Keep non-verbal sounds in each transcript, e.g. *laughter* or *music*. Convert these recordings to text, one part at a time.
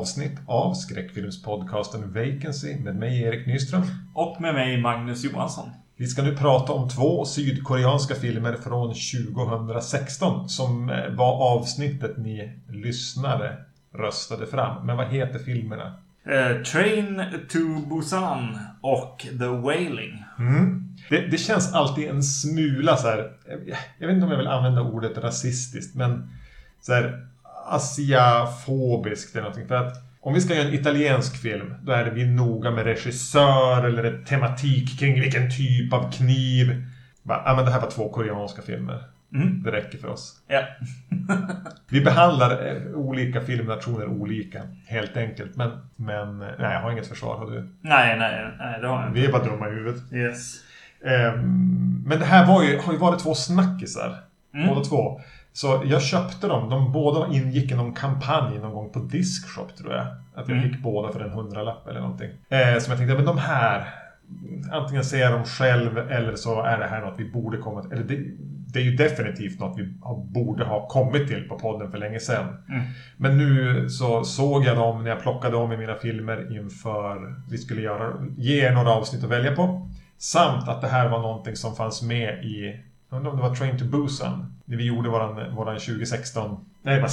avsnitt av skräckfilmspodcasten Vacancy med mig Erik Nyström. Och med mig Magnus Johansson. Vi ska nu prata om två sydkoreanska filmer från 2016 som eh, var avsnittet ni lyssnare röstade fram. Men vad heter filmerna? Eh, Train to Busan och The Wailing. Mm. Det, det, känns alltid en smula så här. Jag vet inte om jag vill använda ordet rasistiskt, men så här asiafobiskt eller någonting. För att om vi ska göra en italiensk film, då är det vi noga med regissör eller tematik kring vilken typ av kniv. Ja, men det här var två koreanska filmer. Mm. Det räcker för oss. Ja. *laughs* vi behandlar eh, olika filmnationer olika, helt enkelt. Men, men nej, jag har inget försvar. Har du? Nej, nej, nej det har jag inte. Vi är bara dumma i huvudet. Yes. Um, men det här var ju, har ju varit två snackisar. Mm. Båda två. Så jag köpte dem. De båda ingick i någon kampanj någon gång på Diskshop tror jag. Att jag mm. fick båda för en hundralapp eller någonting. Eh, som jag tänkte, men de här. Antingen ser jag dem själv eller så är det här något vi borde komma till. Eller det, det är ju definitivt något vi borde ha kommit till på podden för länge sedan. Mm. Men nu så såg jag dem när jag plockade om i mina filmer inför vi skulle göra, ge er några avsnitt att välja på. Samt att det här var någonting som fanns med i jag undrar om det var Train to Busan. När vi gjorde våran, våran 2016... Nej,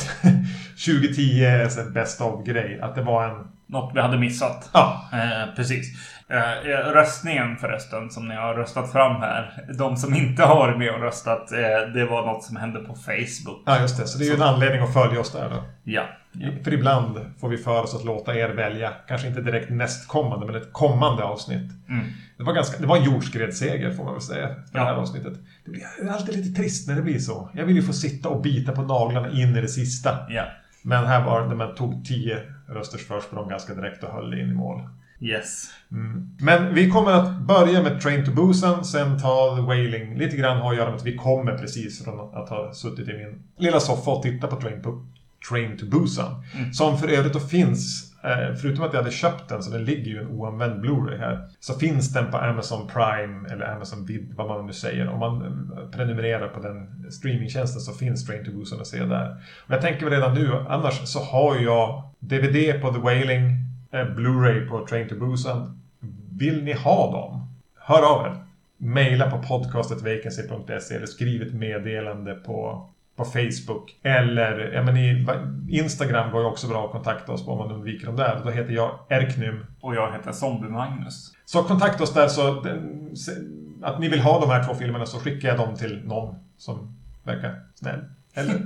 2010 *laughs* Best of-grej. Att det var en... Något vi hade missat. Ja. Eh, precis. Eh, röstningen förresten som ni har röstat fram här. De som inte har varit med och röstat. Eh, det var något som hände på Facebook. Ja, just det. Så det är ju en anledning att följa oss där då. Ja. ja. För ibland får vi för oss att låta er välja. Kanske inte direkt nästkommande, men ett kommande avsnitt. Mm. Det, var ganska, det var en jordskredsseger får man väl säga. För ja. det här avsnittet. Det blir alltid lite trist när det blir så. Jag vill ju få sitta och bita på naglarna in i det sista. Ja. Men här var det, man tog tio rösters försprång ganska direkt och höll in i mål. Yes. Mm. Men vi kommer att börja med Train to Busan, sen ta The Wailing. Lite grann har att göra med att vi kommer precis från att ha suttit i min lilla soffa och tittat på Train to, Train to Busan. Mm. Som för övrigt då finns, Eh, förutom att jag hade köpt den, så den ligger ju en oanvänd Blu-ray här. Så finns den på Amazon Prime, eller Amazon Vid, vad man nu säger. Om man eh, prenumererar på den streamingtjänsten så finns Train to Busan att se där. Och jag tänker redan nu, annars så har jag DVD på The Wailing, eh, Blu-ray på Train to Busan. Vill ni ha dem? Hör av er. Maila på podcastetvacancy.se eller skriv ett meddelande på, på Facebook. Eller ja, men i, Instagram går ju också bra att kontakta oss på om man undviker dem där. Då heter jag Erknym. Och jag heter Zombie-Magnus. Så kontakta oss där så att ni vill ha de här två filmerna så skickar jag dem till någon som verkar snäll. Eller,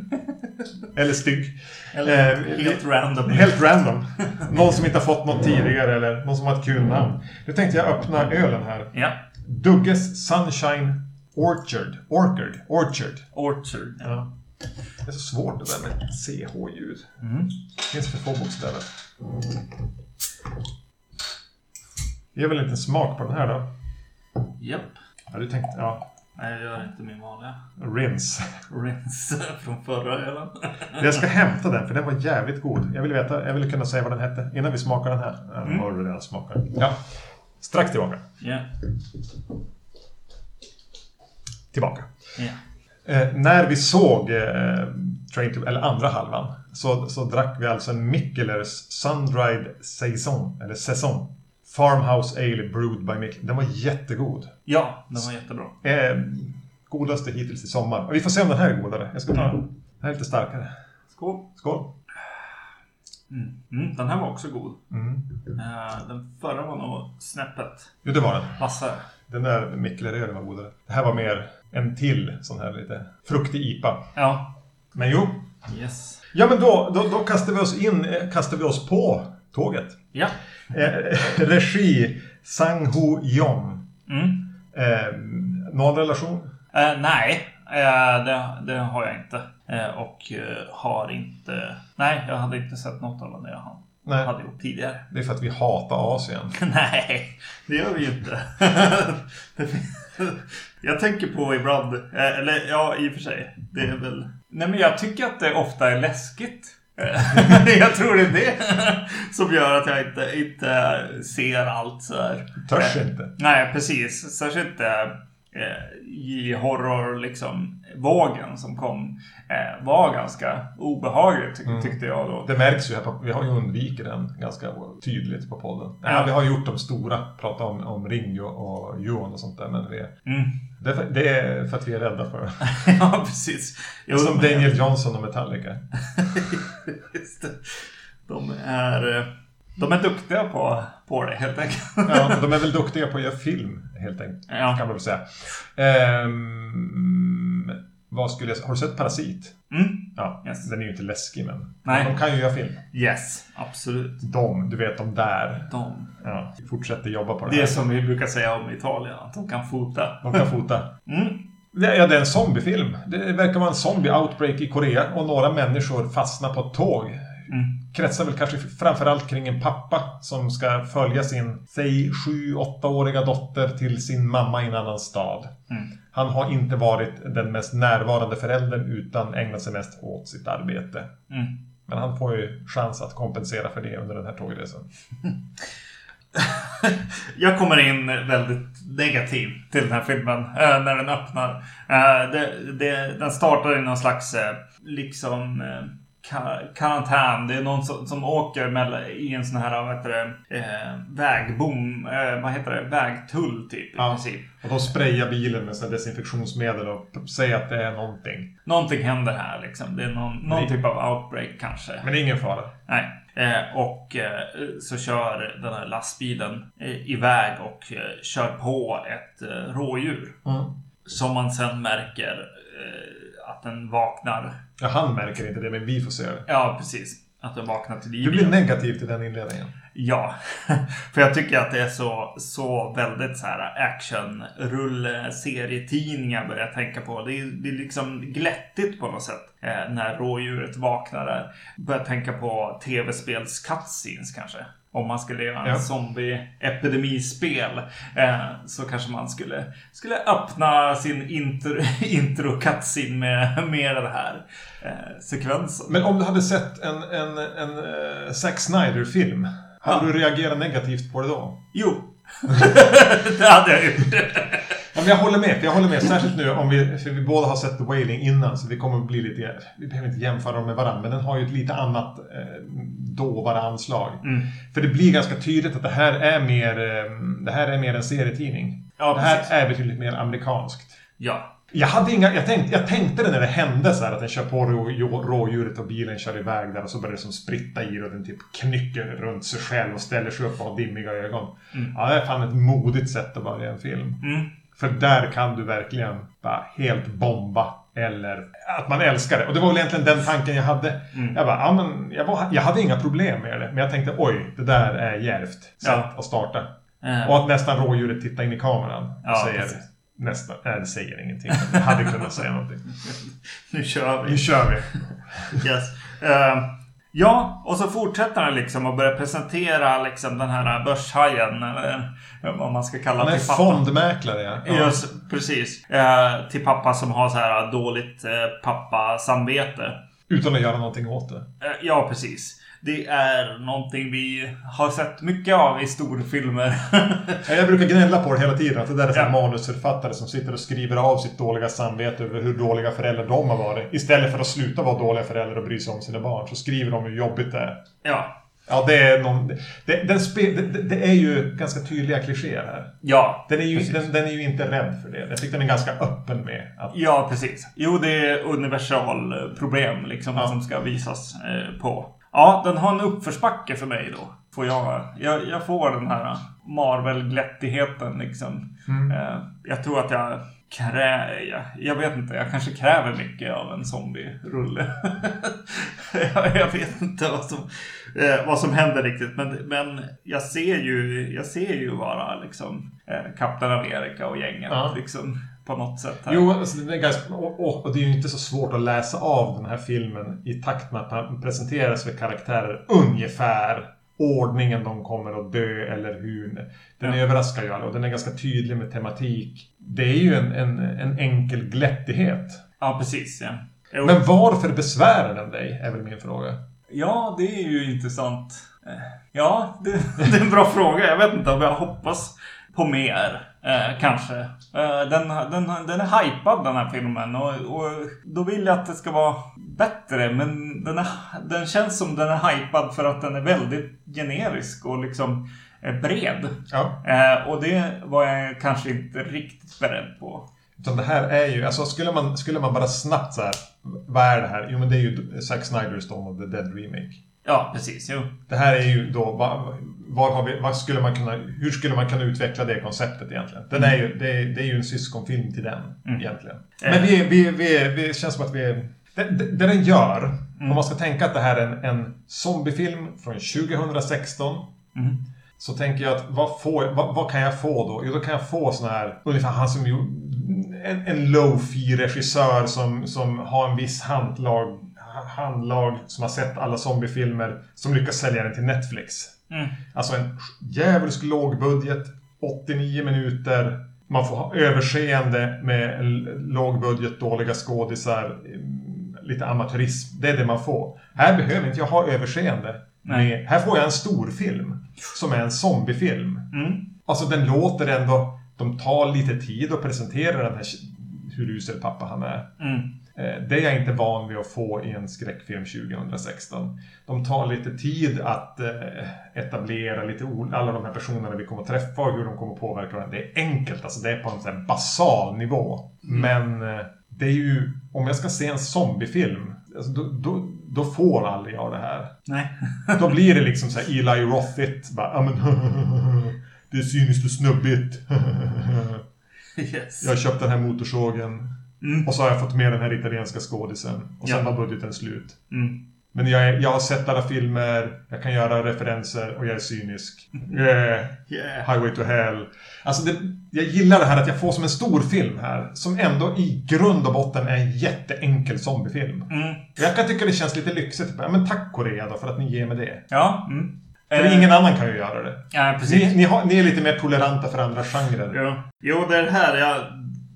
*laughs* eller stygg. Eller eh, helt random. Helt random. Någon som inte har fått något tidigare eller någon som har ett kul namn. Nu tänkte jag öppna ölen här. Ja. Dugges Sunshine Orchard. Orchard. Orchard. Orchard. Ja. Det är så svårt det där med CH-ljud. Mm. Det finns för få bokstäver. Ge väl en liten smak på den här då. Japp. Ja, du tänkte, ja. Nej, jag gör inte min vanliga. Rins. Rins *laughs* från förra ölen. *laughs* jag ska hämta den, för den var jävligt god. Jag vill veta, jag vill kunna säga vad den hette innan vi smakar den här. Ja, mm. har du redan smakat. Ja. Strax tillbaka. Ja. Yeah. Tillbaka. Yeah. Eh, när vi såg eh, Train to, eller andra halvan, så, så drack vi alltså en Mikkelers Sundried Saison, eller Saison. Farmhouse Ale Brewed by Mick. Den var jättegod. Ja, den var jättebra. Eh, godaste hittills i sommar. Och vi får se om den här är godare. Jag ska ta mm. den. här är lite starkare. Skål. Skål. Mm. Mm, den här var också god. Mm. Uh, den förra var nog snäppet Jo, det var den. Vassare. Den där Mikkelerölen var godare. Det här var mer en till sån här lite fruktig IPA. Ja. Men jo. Yes. Ja, men då, då, då kastar vi oss in, eh, kastar vi oss på tåget. Ja. Eh, regi Sang Ho Yong. Mm. Eh, någon relation? Eh, nej, eh, det, det, har jag inte. Eh, och eh, har inte... Nej, jag hade inte sett något av det nej. hade gjort tidigare. Det är för att vi hatar Asien. *laughs* nej, det gör vi ju inte. *laughs* jag tänker på ibland, eller ja, i och för sig. Det är väl... Nej, men jag tycker att det ofta är läskigt *laughs* jag tror det är det som gör att jag inte, inte ser allt så här. Törs inte. Nej, precis. Särskilt inte i horror liksom vågen som kom eh, var ganska obehaglig ty mm. tyckte jag då. Det märks ju här, vi har ju undvikit den ganska tydligt på på podden. Ja. vi har gjort de stora, pratat om, om Ringo och Johan och sånt där. Men vi, mm. det, det, är för att vi är rädda för det. *laughs* ja, precis. Jo, Som Daniel Johnson och Metallica. *laughs* Just det. De är, de är duktiga på, på det helt enkelt. ja, de är väl duktiga på att göra film helt enkelt. Ja. Kan man väl säga. Um, vad skulle jag? Har du sett Parasit? Mm. Ja, yes. Den är ju inte läskig men Nej. de kan ju göra film. Yes, absolut. De, du vet de där. De. Ja, fortsätter jobba på det Det är här. som vi brukar säga om Italien, att de kan fota. De kan fota. mm. Ja, det är en zombiefilm. Det verkar vara en zombie-outbreak i Korea och några människor fastnar på ett tåg. Mm. Kretsar väl kanske framförallt kring en pappa som ska följa sin, säg 7-8-åriga dotter till sin mamma i en annan stad. Mm. Han har inte varit den mest närvarande föräldern utan ägnat sig mest åt sitt arbete. Mm. Men han får ju chans att kompensera för det under den här tågresan. *laughs* jag kommer in väldigt negativ till den här filmen äh, när den öppnar. Äh, det, det, den startar i någon slags äh, liksom karantän. Det är någon som, som åker med, i en sån här vad heter det, eh, vägbom, eh, vad heter det, vägtull typ ja. i princip. Och de sprayar bilen med desinfektionsmedel och säger att det är någonting. Någonting händer här liksom. Det är någon, någon typ av outbreak kanske. Men det är ingen fara. Nej. Eh, och eh, så kör den här lastbilen eh, iväg och eh, kör på ett eh, rådjur. Mm. Som man sen märker eh, att den vaknar. Ja, han märker inte det, men vi får se det. Ja, precis. Att den vaknar till liv. Du blir negativ till den inledningen. Ja, *laughs* för jag tycker att det är så, så väldigt så här action-rulle serietidningar börjar jag tänka på. Det är, det är liksom glättigt på något sätt eh, när rådjuret vaknar där. Börjar tänka på tv-spels cutscenes kanske. Om man skulle göra en ja. zombie-epidemispel eh, så kanske man skulle, skulle öppna sin intro, *laughs* intro cutscene med, med den här eh, sekvensen. Men om du hade sett en, en, en uh, Zack Snyder-film hade ja. du reagerat negativt på det då? Jo. *laughs* *laughs* det hade jag gjort. Ja, men jag håller med. För jag håller med. Särskilt nu om vi, för vi båda har sett The Wailing innan. Så vi kommer att bli lite... Vi behöver inte jämföra dem med varandra. Men den har ju ett lite annat eh, dovare anslag. Mm. För det blir ganska tydligt att det här är mer, eh, det här är mer en serietidning. Ja, det här precis. är betydligt mer amerikanskt. Ja. Jag, hade inga, jag, tänkte, jag tänkte det när det hände så här, att den kör på rå, rådjuret och bilen kör iväg där och så börjar det som spritta i och den typ knycker runt sig själv och ställer sig upp och har dimmiga ögon. Mm. Ja, det är fan ett modigt sätt att börja en film. Mm. För där kan du verkligen bara helt bomba. Eller att man älskar det. Och det var väl egentligen den tanken jag hade. Mm. Jag bara, ja men jag, var, jag hade inga problem med det. Men jag tänkte, oj, det där är djärvt sätt ja. att starta. Mm. Och att nästan rådjuret tittar in i kameran och ja, säger precis. Nästan. Nej, det säger ingenting. Det hade kunnat säga någonting. *laughs* nu kör vi. Nu kör vi. yes. Uh, ja, och så fortsätter han liksom och börjar presentera liksom den här börshajen. Eller vad man ska kalla det. Han är fondmäklare, ja. Just, precis. Uh, till pappa som har så här dåligt uh, pappa-samvete. Utan att göra någonting åt det. ja, precis. Det är någonting vi har sett mycket av i storfilmer. *laughs* jag brukar gnälla på det hela tiden. Att det där är ja. manusförfattare som sitter och skriver av sitt dåliga samvete över hur dåliga föräldrar de har varit. Istället för att sluta vara dåliga föräldrar och bry sig om sina barn. Så skriver de hur jobbigt det är. Ja. Ja, det är någon... Det, den spe, det, det, är ju ganska tydliga klichéer här. Ja, den är, ju, den, den, är ju inte rädd för det. Jag tycker den är ganska öppen med att... Ja, precis. Jo, det är universal problem liksom ja. som ska visas eh, på. Ja, den har en uppförsbacke för mig då. Får jag, jag, jag får den här Marvel-glättigheten liksom. Mm. Eh, jag tror att jag krä... Jag, jag, vet inte, jag kanske kräver mycket av en zombie-rulle. *laughs* jag, jag, vet inte vad som, eh, vad som händer riktigt. Men, men jag ser ju, jag ser ju bara liksom eh, Kapten Amerika och gänget. Ja. Liksom på något sätt. Här. Jo, alltså, det är ganska, och, och, det är ju inte så svårt att läsa av den här filmen i takt med att man presenteras för karaktärer ungefär ordningen de kommer att dö eller hur. Den ja. överraskar ju alla och den är ganska tydlig med tematik. Det är ju en, en, en enkel glättighet. Ja, precis. Ja. Jo. Men varför besvärar den dig? Är väl min fråga. Ja, det är ju intressant. Eh, ja, det, *laughs* det är en bra fråga. Jag vet inte om jag hoppas på mer. Eh, kanske. Eh, den, den, den är hypad den här filmen och, och då vill jag att det ska vara bättre. Men den, är, den känns som den är hypad för att den är väldigt generisk och liksom bred. Ja. Eh, och det var jag kanske inte riktigt beredd på. Utan det här är ju, alltså skulle man, skulle man bara snabbt så här, vad är det här? Jo men det är ju Zack Snyders Dawn of the Dead Remake. Ja, precis. Jo. Det här är ju då, vad har vi, vad skulle man kunna, hur skulle man kunna utveckla det konceptet egentligen? Den är ju, det, är, det är ju en syskonfilm till den Mm. egentligen. Men vi, vi, vi, vi känns som att vi är, det, det, det den gör, om man ska tänka att det här är en, en zombiefilm från 2016. Mm. Så tänker jag att vad, får, vad, vad kan jag få då? Jo, då kan jag få sån här, ungefär han som gjorde en, en low-fi regissör som, som har en viss handlag, handlag som har sett alla zombiefilmer som lyckas sälja den till Netflix. Mm. Alltså en djävulsk lågbudget, 89 minuter. Man får ha överseende med lågbudget, dåliga skådisar, mm, lite amatörism. Det är det man får. Här behöver inte jag ha överseende. Med, här får jag en stor film som är en zombiefilm. Mm. Alltså den låter ändå... De tar lite tid att presentera den här hur usel pappa han är. Mm. Eh, Det är jag inte van vid att få i en skräckfilm 2016. De tar lite tid att eh, etablera lite alla de här personerna vi kommer att träffa och hur de kommer påverka varandra. Det är enkelt, alltså det är på en sån basal nivå. Men eh, det är ju, om jag ska se en zombiefilm, alltså då, då, då får aldrig jag det här. Nej. *laughs* Då blir det liksom så här Eli Rothigt, bara, ja men *laughs* det är cyniskt och snubbigt. *laughs* yes. Jag har köpt den här motorsågen. Mm. Och så har jag fått med den här italienska skådisen. Och sen Ja. var budgeten slut. Mm. Men jag, jag har sett alla filmer, jag kan göra referenser och jag är cynisk. Mm. Yeah, Yeah. Highway to Hell. Alltså det, jag gillar det här att jag får som en stor film här. Som ändå i grund och botten är en jätteenkel zombiefilm. Mm. Jag kan tycka det känns lite lyxigt. Ja, men tack Korea då för att ni ger mig det. Ja. Mm. För Eh, ingen annan kan ju göra det. Ja, precis. Ni, ni, har, ni är lite mer toleranta för andra genrer. Jo. jo, det här jag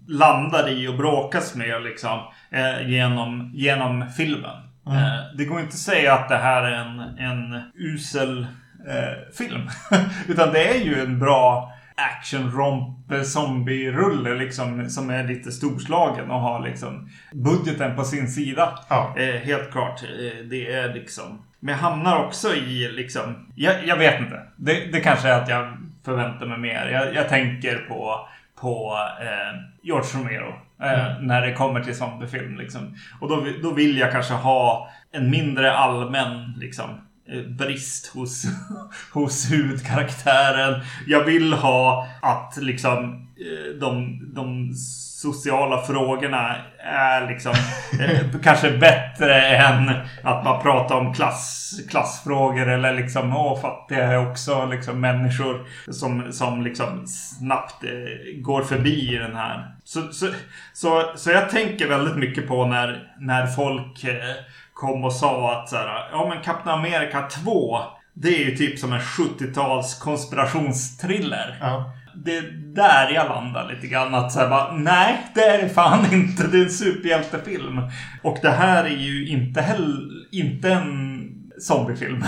landar i och bråkas med liksom. Eh, genom, genom filmen. Mm. Eh, det går inte att säga att det här är en, en usel eh, film. *laughs* Utan det är ju en bra action-romp eh, zombie-rulle liksom. Som är lite storslagen och har liksom budgeten på sin sida. Ja. Eh, helt klart. Eh, det är liksom... Men jag hamnar också i liksom... Jag, jag vet inte. Det, det kanske är att jag förväntar mig mer. Jag, jag tänker på, på eh, George Romero. Eh, När det kommer till zombiefilm liksom. Och då, då vill jag kanske ha en mindre allmän liksom eh, brist hos, *laughs* hos huvudkaraktären. Jag vill ha att liksom eh, de, de sociala frågorna är liksom eh, kanske bättre än att man pratar om klass, klassfrågor eller liksom åh fattiga är också liksom människor som, som liksom snabbt eh, går förbi den här. Så, så, så, så jag tänker väldigt mycket på när, när folk eh, kom och sa att så här, ja men Captain America 2 det är ju typ som en 70-tals konspirationstriller. Ja. Det är där jag landar lite grann. Att säga bara, nej, det är det fan *laughs* inte. Det är en superhjältefilm. Och det här är ju inte heller, inte en zombiefilm.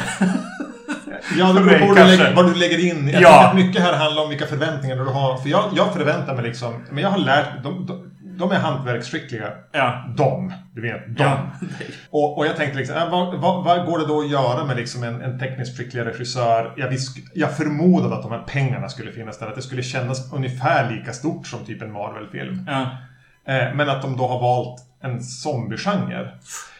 Ja, *laughs* det beror på vad du, lägger, vad du lägger in. Jag Ja. att mycket här handlar om vilka förväntningar du har. För jag, jag förväntar mig liksom... Men jag har lärt de, de, de är hantverksskickliga. ja. De. Du vet, de. Ja. *laughs* Och, och jag tänkte liksom, äh, vad, vad, vad går det då att göra med liksom en, en tekniskt skicklig regissör? Jag, jag förmodade att de här pengarna skulle finnas där. Att det skulle kännas ungefär lika stort som typ en Marvel-film. Ja. Eh, men att de då har valt en zombie-genre.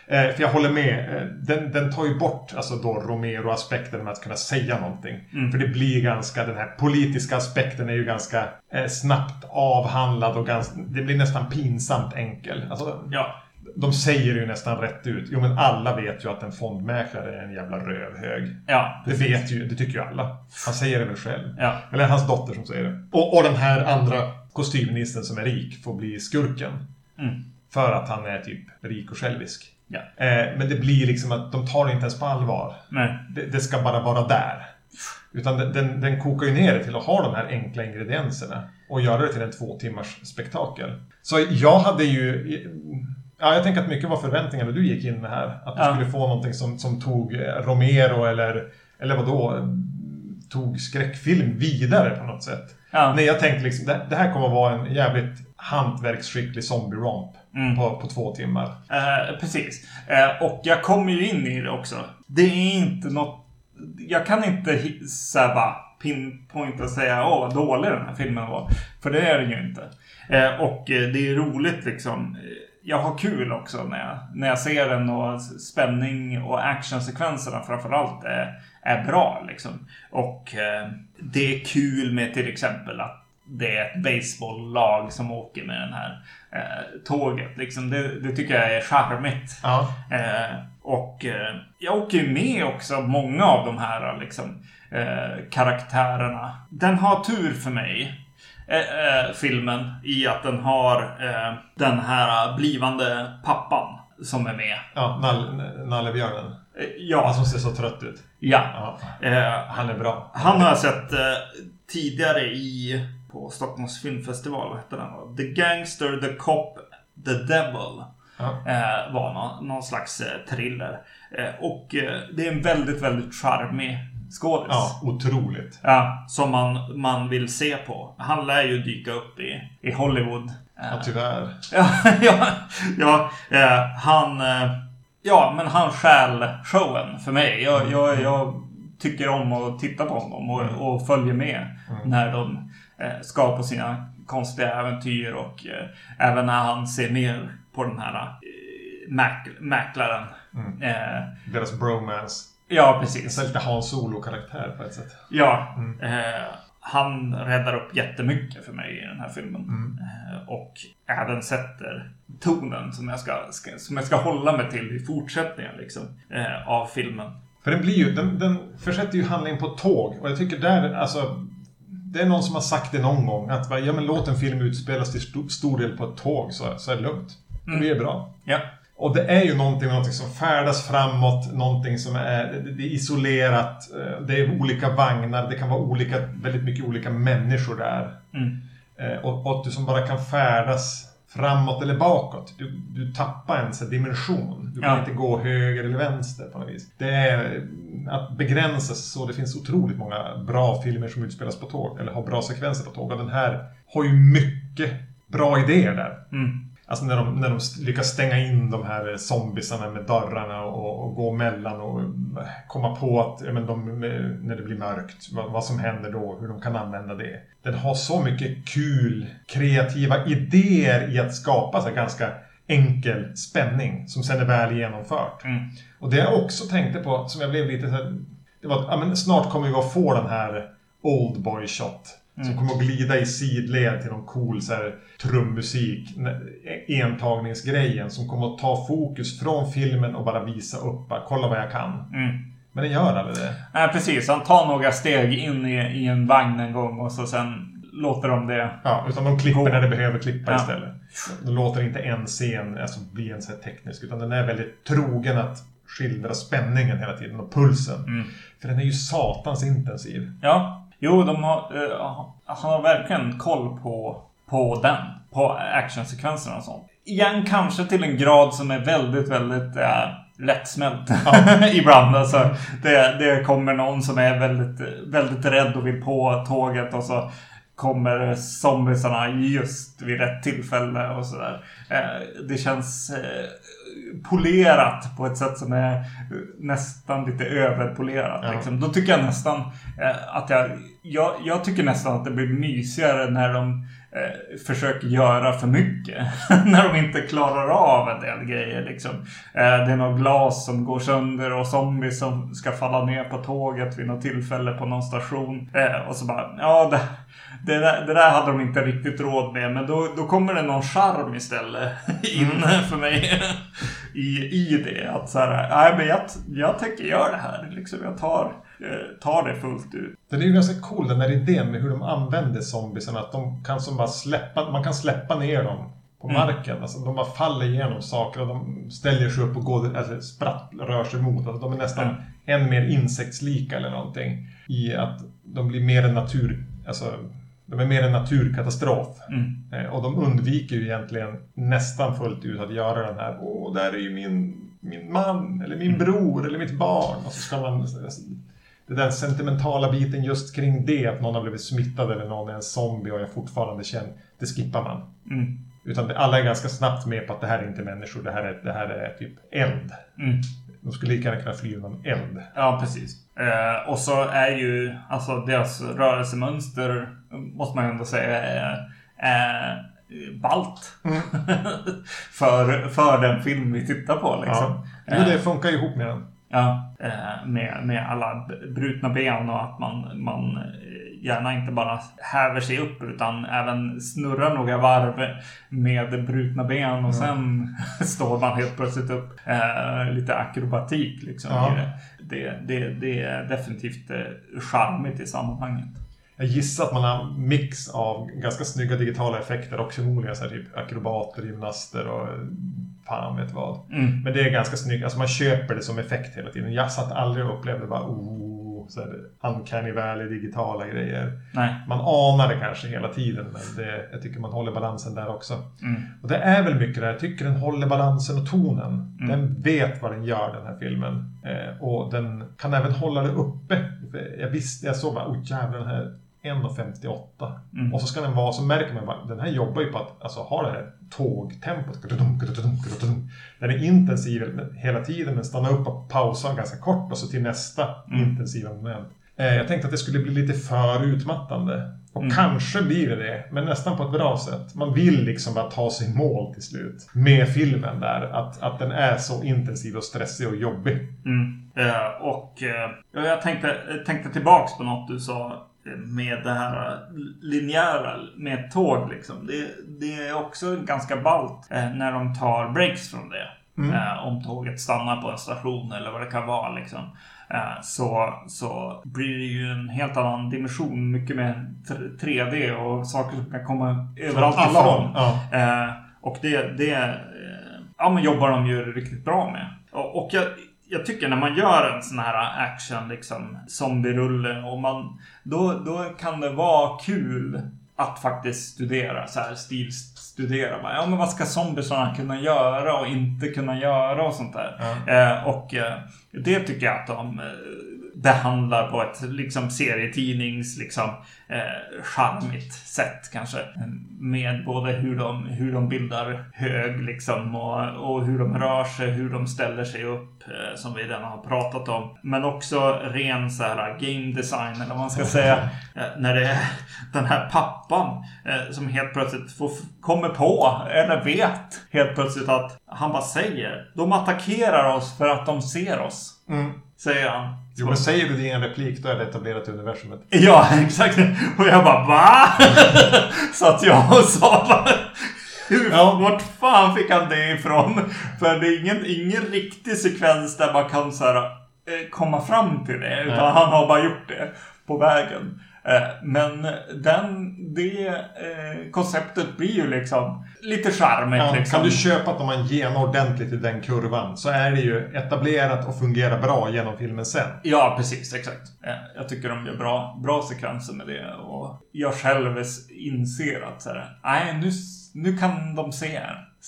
Eh, för jag håller med. Eh, den, den tar ju bort alltså då Romero-aspekten med att kunna säga någonting. Mm. För det blir ganska, den här politiska aspekten är ju ganska eh, snabbt avhandlad och ganska, det blir nästan pinsamt enkel. Alltså, Ja. de säger ju nästan rätt ut. Jo men alla vet ju att en fondmäklare är en jävla rövhög. Ja. Det vet ju, det tycker ju alla. Han säger det väl själv. Ja. Eller hans dotter som säger det. Och, och den här andra kostymministern som är rik får bli skurken. Mm. För att han är typ rik och självisk. Ja. Eh, men det blir liksom att de tar det inte ens på allvar. Nej. Det, det ska bara vara där. Utan den, den, den kokar ju ner det till att ha de här enkla ingredienserna. Och göra det till en två timmars spektakel. Så jag hade ju... Ja, jag tänker att mycket var förväntningarna du gick in med här. Att du Ja. skulle få någonting som, som tog eh, Romero eller, eller vadå? tog skräckfilm vidare på något sätt. Ja. Nej, jag tänkte liksom, det, det här kommer att vara en jävligt hantverksskicklig zombie-romp Mm. på, på två timmar. Eh, precis. Eh, och jag kommer ju in i det också. Det är inte något... Jag kan inte hi- så här bara pinpointa och säga åh vad dålig den här filmen var. För det är den ju inte. Eh, och eh, det är roligt liksom. Eh, Jag har kul också när jag, när jag ser den och spänning och actionsekvenserna framförallt är, är bra liksom. Och eh, det är kul med till exempel att det är ett baseballlag som åker med den här eh, tåget. Liksom det, det tycker jag är charmigt. Ja. Eh, och eh, jag åker ju med också många av de här liksom, eh, karaktärerna. Den har tur för mig. Eh, filmen i att den har den här blivande pappan som är med. Ja, Nall, Nallebjörnen. Ja, Han som ser så trött ut. ja. Ja, han är bra. han har jag sett tidigare i på Stockholms filmfestival. Hette den? The Gangster, The Cop, The Devil. Ja. Eh, var någon, någon slags eh, thriller. Eh, och eh, det är en väldigt, väldigt charmig skådis. ja, otroligt. Ja, som man, man vill se på. Han lär ju dyka upp i, i Hollywood. Eh, Ja, tyvärr. *laughs* Ja, ja, ja eh, han... Ja, men han stjäl showen för mig. Jag, jag, jag tycker om att titta på honom och, och följer med när de eh, ska på sina konstiga äventyr och eh, även när han ser ner på den här eh, mäk mäklaren. Eh, Deras bromance. ja, precis. lite Hans Solo-karaktär på ett sätt. Ja, eh, han räddar upp jättemycket för mig i den här filmen. Mm. Eh, och även sätter tonen som jag ska, ska, som jag ska hålla mig till i fortsättningen liksom, eh, av filmen. För den blir ju, den, den försätter ju handlingen på tåg. Och jag tycker där, alltså... Det är någon som har sagt det någon gång. Att ja, men låt en film utspelas till stor, stor del på ett tåg så, så är det lugnt. Det blir bra. Ja, Och det är ju någonting, någonting som färdas framåt, någonting som är, det, det är isolerat, eh, det är olika vagnar, det kan vara olika, väldigt mycket olika människor där. mm. Eh, Och, och att du som bara kan färdas framåt eller bakåt. Du, du tappar en så dimension. Du kan Ja. inte gå höger eller vänster på något vis. Det är att begränsa så. Det finns otroligt många bra filmer som utspelas på tåg. Eller har bra sekvenser på tåg. Och den här har ju mycket bra idéer där. Mm. Alltså när de, när de lyckas stänga in de här zombisarna med dörrarna och, och gå mellan och komma på att, ja, men de, när det blir mörkt, vad, vad som händer då, hur de kan använda det. Den har så mycket kul, kreativa idéer i att skapa så ganska enkel spänning som sen är väl genomfört. Mm. Och det jag också tänkte på, som jag blev lite så här, det var att ja, snart kommer vi att få den här Oldboy Som kommer att glida i sidled till någon cool så här, trummusik. Entagningsgrejen som kommer att ta fokus från filmen och bara visa upp. Bara, Kolla vad jag kan. Mm. Men den gör aldrig det. Nej, precis. Han tar några steg in i, i en vagn en gång och så sen låter de det... Ja, utan de klipper när det behöver klippa Ja. istället. De låter inte en scen alltså, bli en så här teknisk. Utan den är väldigt trogen att skildra spänningen hela tiden och pulsen. Mm. För den är ju satans intensiv. Ja, jo, de har, eh, han har verkligen koll på, på den. På actionsekvenserna och sånt. Igen kanske till en grad som är väldigt, väldigt eh, lättsmält. *laughs* Ibland. Alltså, det, det kommer någon som är väldigt, väldigt rädd och vill på tåget och så kommer zombiesarna just vid rätt tillfälle och sådär. Eh, det känns polerat på ett sätt som är nästan lite överpolerat. Ja. Liksom. Då tycker jag nästan eh, att jag, jag... Jag tycker nästan att det blir mysigare när de eh, försöker göra för mycket. *laughs* när de inte klarar av en del grejer. Liksom. Eh, det är något glas som går sönder och zombies som ska falla ner på tåget vid något tillfälle på någon station. Eh, och så bara, ja det, det, där, det där hade de inte riktigt råd med. Men då, då kommer det någon charm istället *laughs* in för mig. *laughs* I, I det. Att så här, nej men jag, jag tänker göra det här. Liksom, jag tar, tar det fullt ut. Den är ju ganska cool den här idén med hur de använder zombiesarna. Att de kan som bara släppa, man kan släppa ner dem på Mm. marken. Alltså de bara faller igenom saker och de ställer sig upp och går, alltså spratt, rör sig mot. Alltså de är nästan Mm. än mer insektslika eller någonting. I att de blir mer en natur, alltså de är mer en naturkatastrof. Mm. Eh, Och de undviker ju egentligen nästan fullt ut att göra den här Åh, där är ju min, min man, eller min Mm. bror, eller mitt barn. Och så ska man... det den sentimentala biten just kring det, att någon har blivit smittad eller någon är en zombie och jag fortfarande känner, det skippar man. Mm. Utan alla är ganska snabbt med på att det här är inte människor, det här är, det här är typ eld. Mm. De skulle lika gärna kunna fly undan eld. Ja, precis. Eh, och så är ju alltså deras rörelsemönster, måste man ju ändå säga, är, är ballt. Mm. *laughs* för, för den film vi tittar på liksom. Ja. Jo, det funkar ihop med den. Ja, eh, med, med alla brutna ben och att man, man eh, gärna inte bara häver sig upp utan även snurrar några varv med brutna ben och sen *laughs* står man helt plötsligt upp. Eh, lite akrobatik liksom. Ja. det. Det, det, är definitivt charmigt i sammanhanget. Jag gissar att man har en mix av ganska snygga digitala effekter och förmodligen så här typ akrobater, gymnaster och fan vet vad. Mm. Men det är ganska snyggt. Alltså man köper det som effekt hela tiden. Jag satt aldrig och upplevde bara oh, så här, uncanny valley digitala grejer. Nej. Man anar det kanske hela tiden men det, jag tycker man håller balansen där också. Mm. Och det är väl mycket det. Jag tycker den håller balansen och tonen. Mm. Den vet vad den gör den här filmen. Eh, och den kan även hålla det uppe. Jag visste, jag såg bara, oh jävlar den här 1.58. Mm. Och så ska den vara, så märker man bara, den här jobbar ju på att alltså, ha det här tågtempot. Den är intensiv hela tiden, men stannar upp och pausar ganska kort och så till nästa Mm. intensiva moment. Eh, jag tänkte att det skulle bli lite för utmattande. Och Mm. kanske blir det det, men nästan på ett bra sätt. Man vill liksom bara ta sig mål till slut. Med filmen där. Att, att den är så intensiv och stressig och jobbig. Mm. Eh, och eh, ja, jag tänkte, tänkte tillbaks på något du sa med det här linjära med tåg liksom. Det, det är också ganska ballt eh, när de tar breaks från det. Mm. Eh, om tåget stannar på en station eller vad det kan vara liksom. Eh, så, så blir det ju en helt annan dimension. Mycket mer tr- 3D och saker som kan komma överallt alla ifrån. håll. Ja. Och det, det ja, men jobbar de ju riktigt bra med. Och jag, jag tycker när man gör en sån här action, liksom zombierulle, och man, då, då kan det vara kul att faktiskt studera, så här stilstudera. Ja, men vad ska zombiesarna kunna göra och inte kunna göra och sånt där. Ja. Eh, och eh, det tycker jag att de eh, behandlar på ett liksom serietidnings liksom eh, charmigt sätt kanske. Med både hur de, hur de bildar hög liksom och, och hur de rör sig, hur de ställer sig upp eh, som vi redan har pratat om. Men också ren så här game design eller vad man ska *laughs* säga. Eh, när det är den här pappan eh, som helt plötsligt får, kommer på eller vet helt plötsligt att han bara säger de attackerar oss för att de ser oss. Mm. Säger han. Jo, men säger du det i en replik, då är det etablerat i universumet. *laughs* Ja, exakt. Och jag bara va? *laughs* Så att jag och sa bara hur, Ja. vart fan fick han det ifrån? För det är ingen, ingen riktig sekvens där man kan så här, eh, komma fram till det. Utan Nej. han har bara gjort det på vägen. Eh, Men den, det eh, konceptet blir ju liksom lite charmigt. Ja, liksom. Kan du köpa att om man genar ordentligt i den kurvan så är det ju etablerat och fungerar bra genom filmen sen. Ja, precis. Exakt. Eh, Jag tycker de gör bra, bra sekvenser med det. Och jag själv inser att så här, nej, nu, nu kan de se,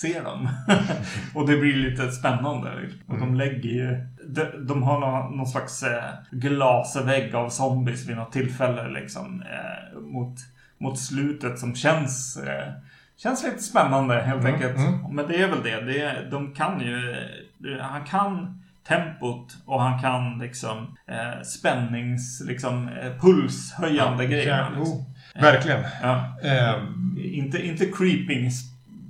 se dem. *laughs* och det blir lite spännande. Och de lägger ju... De, de har någon, någon slags eh, glasvägg av zombies vid något tillfälle liksom. Eh, mot, mot slutet som känns... Eh, Känns lite spännande helt Mm, enkelt. mm. Men det är väl det. det de kan ju... det- Han kan tempot och han kan liksom eh, spännings... Liksom eh, pulshöjande Ja, grejer. ja, oh, verkligen. Ja. Ehm, Inte, inte creeping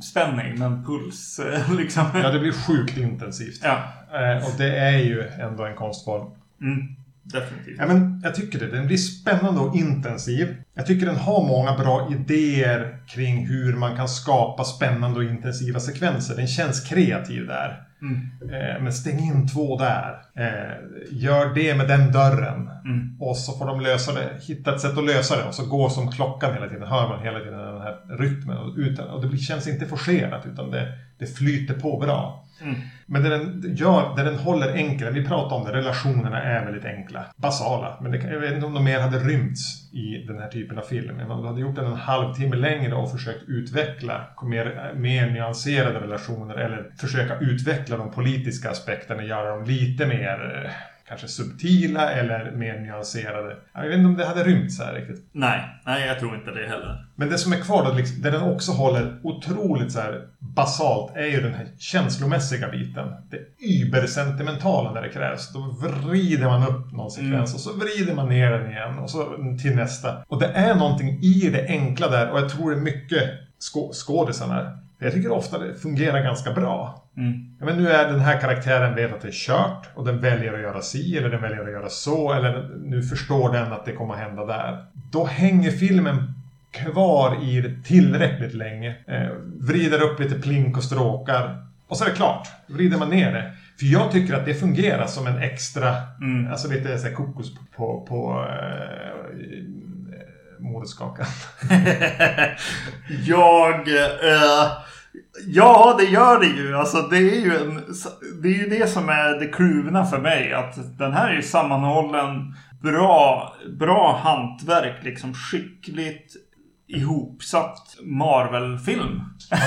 spänning, men puls. *laughs* eh, liksom. ja, det blir sjukt intensivt. Ja. Eh, och det är ju ändå en konstform. Mm, definitivt. Ja, men jag tycker det. Den blir spännande och intensiv. Jag tycker den har många bra idéer kring hur man kan skapa spännande och intensiva sekvenser. Den känns kreativ där. Mm, Eh, men stäng in två där. Eh, gör det med den dörren. mm, Och så får de lösa det, hitta ett sätt att lösa det och så gå som klockan hela tiden. Hör man hela tiden den här rytmen. Och, utan, och det känns inte forcerat utan det, det flyter på bra mm. Men det den gör, det den håller enkelt, vi pratar om det, relationerna är väldigt enkla. Basala. Men det, jag vet inte om de mer hade rymts i den här typen av film. Om du hade gjort den en halvtimme längre och försökt utveckla mer, mer nyanserade relationer eller försöka utveckla de politiska aspekterna, göra dem lite mer eh, kanske subtila eller mer nyanserade. Jag vet inte om det hade rymts här riktigt. Nej, nej jag tror inte det heller. Men det som är kvar då, liksom, där den också håller otroligt så här basalt, är ju den här känslomässiga biten. Det übersentimentala när det krävs. Då vrider man upp någon sekvens mm. och så vrider man ner den igen och så till nästa. Och det är någonting i det enkla där och jag tror det är mycket skå skådisarna jag tycker ofta det fungerar ganska bra. Mm. Men nu är den här karaktären vet att det är kört och den väljer att göra si eller den väljer att göra så eller nu förstår den att det kommer att hända där. Då hänger filmen kvar i det tillräckligt länge. Eh, vrider upp lite plink och stråkar och så är det klart. Vrider man ner det. För jag tycker att det fungerar som en extra, mm. alltså lite så kokos på, på, på eh, modeskakan. *laughs* jag... Eh, ja, det gör det ju. Alltså, det, är ju en, det är ju det som är det kluvna för mig. Att den här är ju sammanhållen, bra, bra hantverk, liksom skickligt ihopsatt Marvel-film. Ja.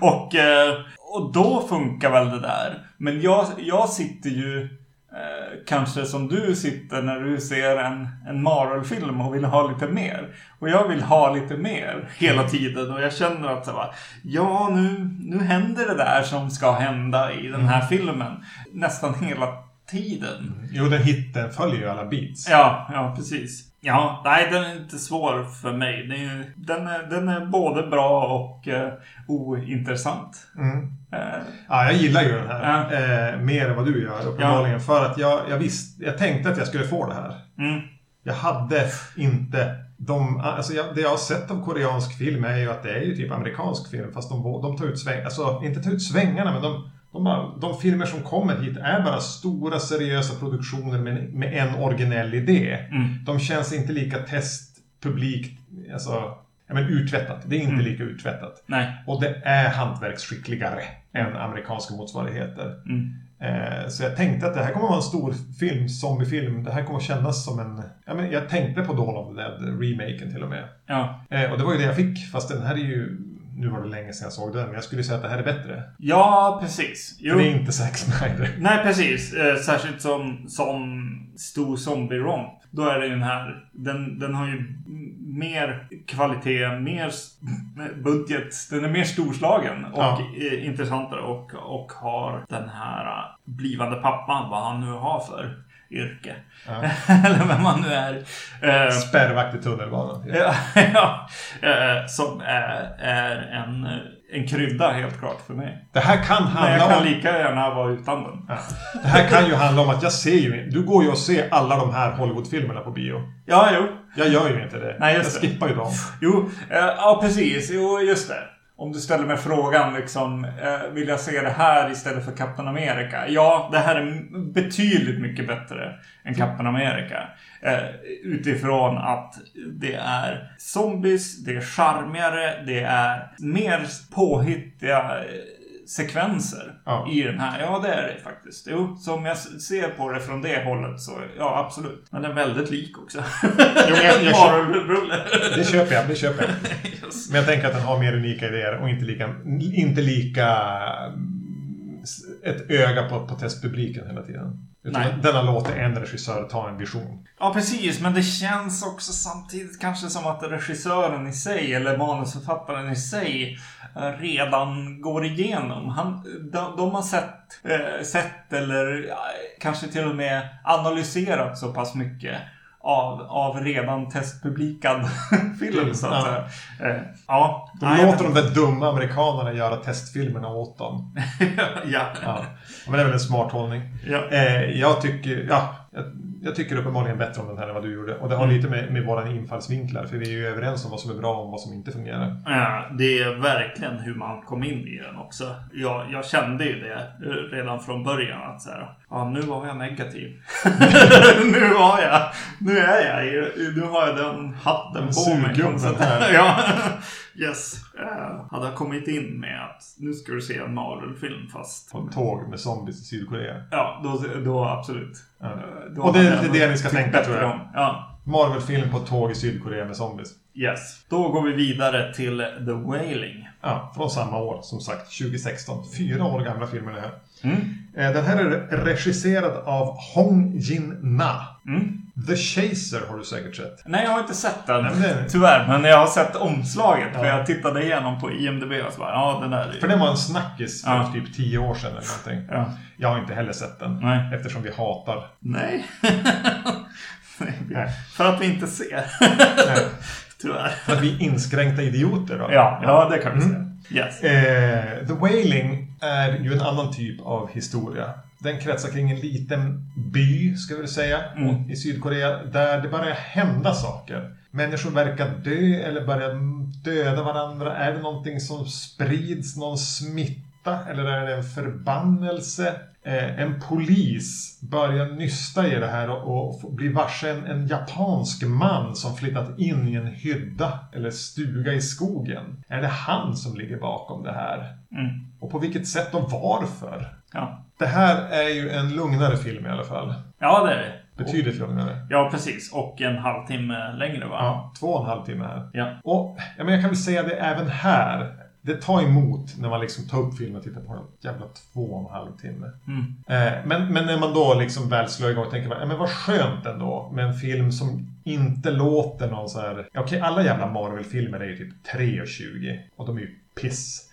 *laughs* och, eh, och då funkar väl det där. Men jag, jag sitter ju Eh, kanske som du sitter när du ser en, en Marvel-film och vill ha lite mer. Och jag vill ha lite mer hela tiden och jag känner att så bara, ja nu, nu händer det där som ska hända i den här mm. filmen. Nästan hela tiden. Jo, den hitten följer ju alla beats. Ja, ja precis. Ja, nej den är inte svår för mig. Den är, den är, den är både bra och uh, ointressant. Mm. Uh, ja, jag gillar ju den här. Uh, mer än vad du gör uppenbarligen. Ja. För att jag, jag visste, jag tänkte att jag skulle få det här. Mm. Jag hade inte de, alltså jag, det jag har sett av koreansk film är ju att det är ju typ amerikansk film fast de, de tar ut svängarna, alltså inte tar ut svängarna men de de, bara, de filmer som kommer hit är bara stora seriösa produktioner med, med en originell idé. Mm. De känns inte lika testpublikt, alltså, ja, men utvättat. Det är inte mm. lika utvättat. Nej. Och det är hantverksskickligare än amerikanska motsvarigheter. Mm. Eh, så jag tänkte att det här kommer vara en stor film, zombiefilm. Det här kommer kännas som en... Ja, men jag tänkte på Dawn of the Dead, remaken till och med. Ja. Eh, och det var ju det jag fick, fast den här är ju nu var det länge sedan jag såg den, men jag skulle säga att det här är bättre. Ja, precis. Jo. För det är inte Zack Snyder. *laughs* Nej, precis. Eh, särskilt som, som stor zombie-romp. Då är det ju den här, den, den har ju mer kvalitet, mer *laughs* budget. Den är mer storslagen och ja. intressantare och, och har den här blivande pappan, vad han nu har för yrke. Ja. *laughs* Eller vem man nu är. Uh, Spärrvakt i tunnelbanan. *laughs* Ja, ja uh, som är, är, en, en krydda helt klart för mig. Det här kan handla Men jag kan om... lika gärna vara utan den. Ja. Det här kan ju handla om att jag ser ju... Du går ju och ser alla de här Hollywoodfilmerna på bio. Ja, jo. Jag gör ju inte det. Nej, just jag skippar ju dem. Jo, uh, ja precis. Jo, just det om du ställer mig frågan liksom, eh, vill jag se det här istället för Captain America? Ja, det här är betydligt mycket bättre än Captain America. Eh, utifrån att det är zombies, det är charmigare, det är mer påhittiga eh, sekvenser ja. i den här. Ja, det är det faktiskt. Jo, så om jag ser på det från det hållet så ja, absolut. Men den är väldigt lik också. Jo, jag, jag *laughs* köper, det köper jag, det köper jag. *laughs* yes. Men jag tänker att den har mer unika idéer och inte lika, inte lika ett öga på, på testpubliken hela tiden. Nej. Den har låtit en regissör ta en vision. Ja, precis. Men det känns också samtidigt kanske som att regissören i sig, eller manusförfattaren i sig, eh, redan går igenom. Han, de, de har sett, eh, sett eller kanske till och med analyserat så pass mycket av, av redan testpublikad *laughs* film så att ja. säga. Eh, ja. De Nej, låter de där dumma amerikanerna göra testfilmerna åt dem. *laughs* ja. ja. Men det är väl en smart hållning. Ja. Eh, jag tycker, ja, jag tycker uppenbarligen bättre om den här än vad du gjorde. Och det har mm. lite med, med våra infallsvinklar. För vi är ju överens om vad som är bra och vad som inte fungerar. Ja, det är verkligen hur man kom in i den också. Jag, jag kände ju det redan från början. Att så här, ja, nu var jag negativ. *laughs* nu var jag. Nu är jag. Nu har jag den hatten på mig. Här. *laughs* ja. Yes. Uh, hade jag kommit in med att nu ska du se en Marvel-film fast... På tåg med zombies i Sydkorea. Ja, då, då absolut. Ja. Då och det är lite det ni ska tänka tror jag. Ja. Marvel-film på tåg i Sydkorea med zombies. Yes. Då går vi vidare till The Wailing. Ja, från samma år, som sagt, 2016. Fyra år gamla filmer det här. Mm. Eh, Den här är regisserad av Hong Jin-Na. Mm. The Chaser har du säkert sett. Nej, jag har inte sett den. Nej, men Tyvärr. Men jag har sett omslaget. För Ja. jag tittade igenom på IMDB och så bara, ja den där. För den var en snackis för Ja. typ tio år sedan eller någonting. Ja. Jag har inte heller sett den. Nej. Eftersom vi hatar. Nej. *laughs* Nej. Nej. För att vi inte ser. *laughs* Tyvärr. För att vi är inskränkta idioter då. Ja, ja det kan vi Mm. säga. Yes. Eh, The Wailing är ju en annan typ av historia. Den kretsar kring en liten by, ska vi säga, Mm. i Sydkorea. Där det börjar hända saker. Människor verkar dö eller börjar döda varandra. Är det någonting som sprids, någon smitta? Eller är det en förbannelse? Eh, en polis börjar nysta i det här och, och blir varse en, en japansk man som flyttat in i en hydda eller stuga i skogen. Är det han som ligger bakom det här? Mm. Och på vilket sätt och varför? Ja. Det här är ju en lugnare film i alla fall. ja, det är det. Betydligt lugnare. Ja, precis. Och en halvtimme längre va? Ja, två och en halv timme här. Ja. Och ja, men jag kan väl säga det även här. Det tar emot när man liksom tar upp filmen och tittar på den. Jävla två och en halv timme. Mm. Eh, men, men när man då liksom väl slår igång och tänker man, ja, men vad skönt ändå med en film som inte låter någon så här... Okej, alla jävla Marvel-filmer är ju typ 3.20 och de är ju piss.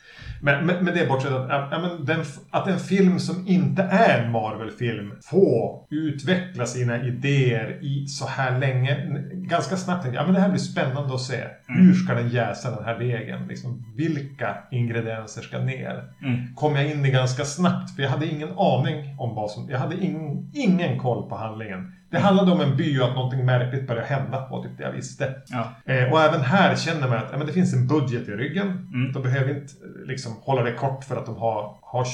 Men, men, men det är bortsett att, ja, ja, men den, att en film som inte är en Marvel-film får utveckla sina idéer i så här länge. Ganska snabbt tänkte jag, ja men det här blir spännande att se. Hur ska den jäsa den här degen? Liksom, vilka ingredienser ska ner? Mm. kom jag in i ganska snabbt. För jag hade ingen aning om vad som... Jag hade ing, ingen koll på handlingen. Det handlade om en by och att någonting märkligt började hända, var typ det jag visste. Ja. Eh, och även här känner man att ja, men det finns en budget i ryggen. Mm. De behöver inte eh, liksom, hålla det kort för att de har, har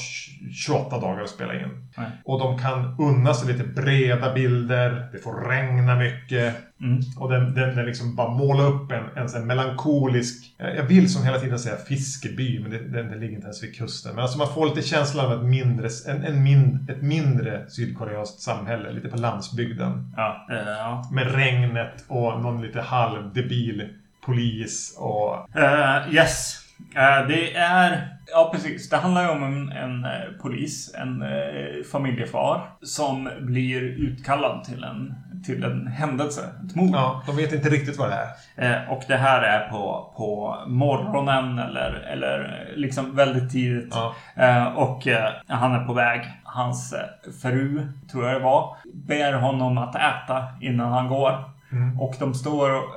28 dagar att spela in. Nej. Och de kan unna sig lite breda bilder. Det får regna mycket. Mm. Och den, den, den liksom bara målar upp en, en sån melankolisk... Jag jag vill som hela tiden säga fiskeby, men det, den, den ligger inte ens vid kusten. Men alltså man får lite känslan av ett mindre, en, en min, ett mindre sydkoreanskt samhälle, lite på landsbygden. Ja. Eh, ja. Med regnet och någon lite halvdebil polis och... Eh, yes. Eh, det är... Ja, precis. Det handlar ju om en, en eh, polis, en eh, familjefar, som blir utkallad till en, till en händelse, ett mord. Ja, de vet inte riktigt vad det är. Eh, och det här är på, på morgonen eller, eller liksom väldigt tidigt. Ja. Eh, och eh, han är på väg. Hans eh, fru, tror jag det var, ber honom att äta innan han går. Mm. Och de står och,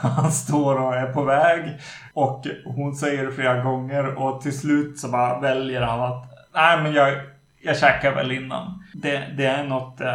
*laughs* han står och är på väg. Och hon säger det flera gånger och till slut så bara väljer han att nej men jag, jag käkar väl innan. Det, det är något eh,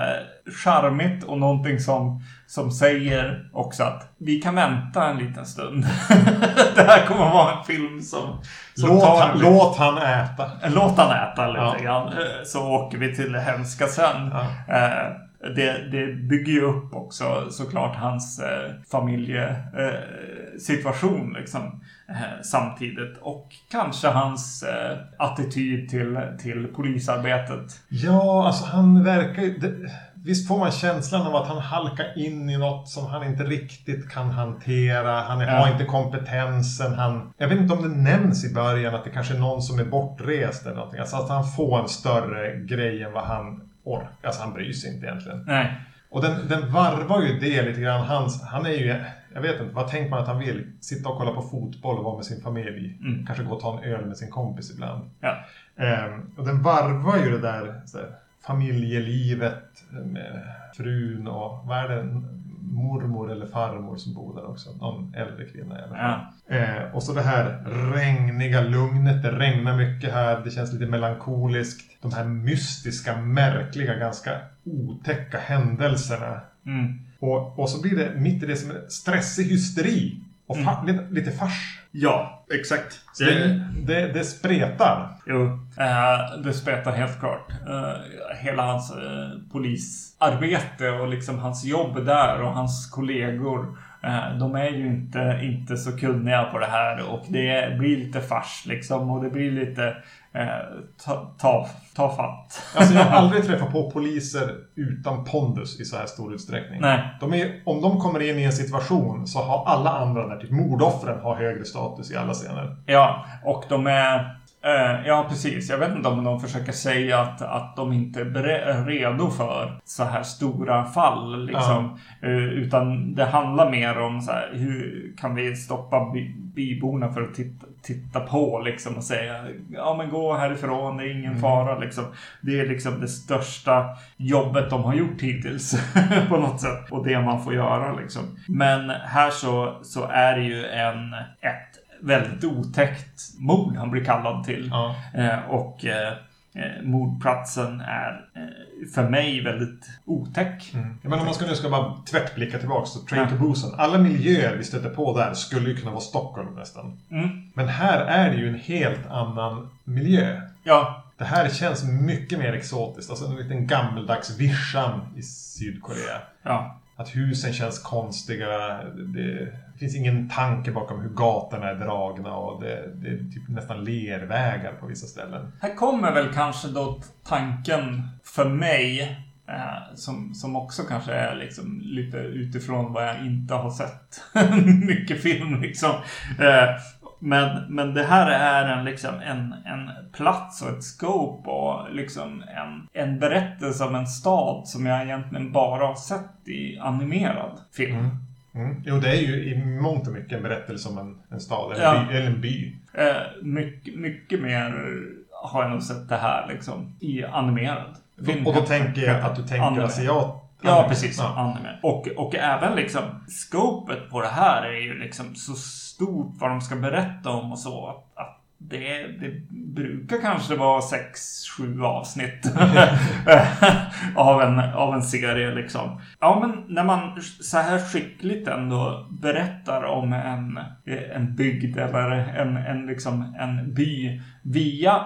charmigt och någonting som, som säger också att vi kan vänta en liten stund. *laughs* det här kommer vara en film som, som Låt, tar han, låt han äta. Låt han äta lite Ja. grann. eh, Så åker vi till det hemska sen. Ja. Eh, Det, det bygger ju upp också såklart hans eh, familjesituation liksom, eh, samtidigt. Och kanske hans eh, attityd till, till polisarbetet. Ja, alltså han verkar ju... det- Visst får man känslan av att han halkar in i något som han inte riktigt kan hantera. Han Ja. har inte kompetensen. Han, jag vet inte om det nämns i början att det kanske är någon som är bortrest eller någonting. Alltså att han får en större grej än vad han orkar. Alltså han bryr sig inte egentligen. Nej. Och den, den varvar ju det lite grann. Hans, han är ju, jag vet inte, vad tänker man att han vill? Sitta och kolla på fotboll och vara med sin familj. Mm. Kanske gå och ta en öl med sin kompis ibland. Ja. Ehm, och den varvar ju det där, där familjelivet med frun och vad är det? Mormor eller farmor som bor där också. Någon äldre kvinna i alla fall. Ja. Eh, och så det här regniga lugnet. Det regnar mycket här. Det känns lite melankoliskt. De här mystiska, märkliga, ganska otäcka händelserna. Mm. Och, och så blir det mitt i det som en stressig hysteri. Och fa- lite, lite fars. Ja, exakt. Så det, det, det spretar. Jo, eh, det spretar helt klart. Eh, hela hans eh, polisarbete och liksom hans jobb där och hans kollegor Eh, de är ju inte, inte så kunniga på det här och det blir lite fars liksom och det blir lite ta, ta, ta fatt. Alltså jag har *laughs* aldrig träffat på poliser utan pondus i så här stor utsträckning. Nej. De är, om de kommer in i en situation så har alla andra där, typ mordoffren, har högre status i alla scener. Ja, och de är Eh, ja, precis. Jag vet inte om de försöker säga att, att de inte är redo för så här stora fall. Liksom. Ja. Eh, utan det handlar mer om så här, hur kan vi stoppa by byborna för att titta, titta på liksom, och säga ja men gå härifrån, det är ingen mm. fara. Liksom. Det är liksom det största jobbet de har gjort hittills *laughs* på något sätt. Och det man får göra liksom. Men här så, så är det ju en, ett väldigt otäckt mord han blir kallad till. Ja. Eh, och eh, eh, mordplatsen är eh, för mig väldigt otäck. Mm. Men om man ska nu ska bara tvättblicka tillbaka så Train ja. to Busan. Alla miljöer vi stöter på där skulle ju kunna vara Stockholm nästan. Mm. Men här är det ju en helt annan miljö. Ja. Det här känns mycket mer exotiskt. Alltså en liten gammeldags vischan i Sydkorea. Ja. Att husen känns konstiga. Det, finns ingen tanke bakom hur gatorna är dragna och det, det är typ nästan lervägar på vissa ställen. Här kommer väl kanske då tanken för mig eh, som, som också kanske är liksom lite utifrån vad jag inte har sett *laughs* mycket film liksom. Eh, men, men det här är en, liksom, en, en plats och ett scope och liksom en, en berättelse om en stad som jag egentligen bara har sett i animerad film. Mm. Mm. Jo, det är ju i mångt och mycket en berättelse om en, en stad eller, ja. by, eller en by. Eh, mycket, mycket mer har jag nog sett det här liksom i animerad film. Och då tänker jag att du tänker asiat. Ja, precis. Ja. Anime. Och, och även liksom scopet på det här är ju liksom så stort vad de ska berätta om och så. Att, att det, det brukar kanske vara sex, sju avsnitt *laughs* av, en, av en serie liksom. Ja, men när man så här skickligt ändå berättar om en, en bygd eller en, en, liksom, en by via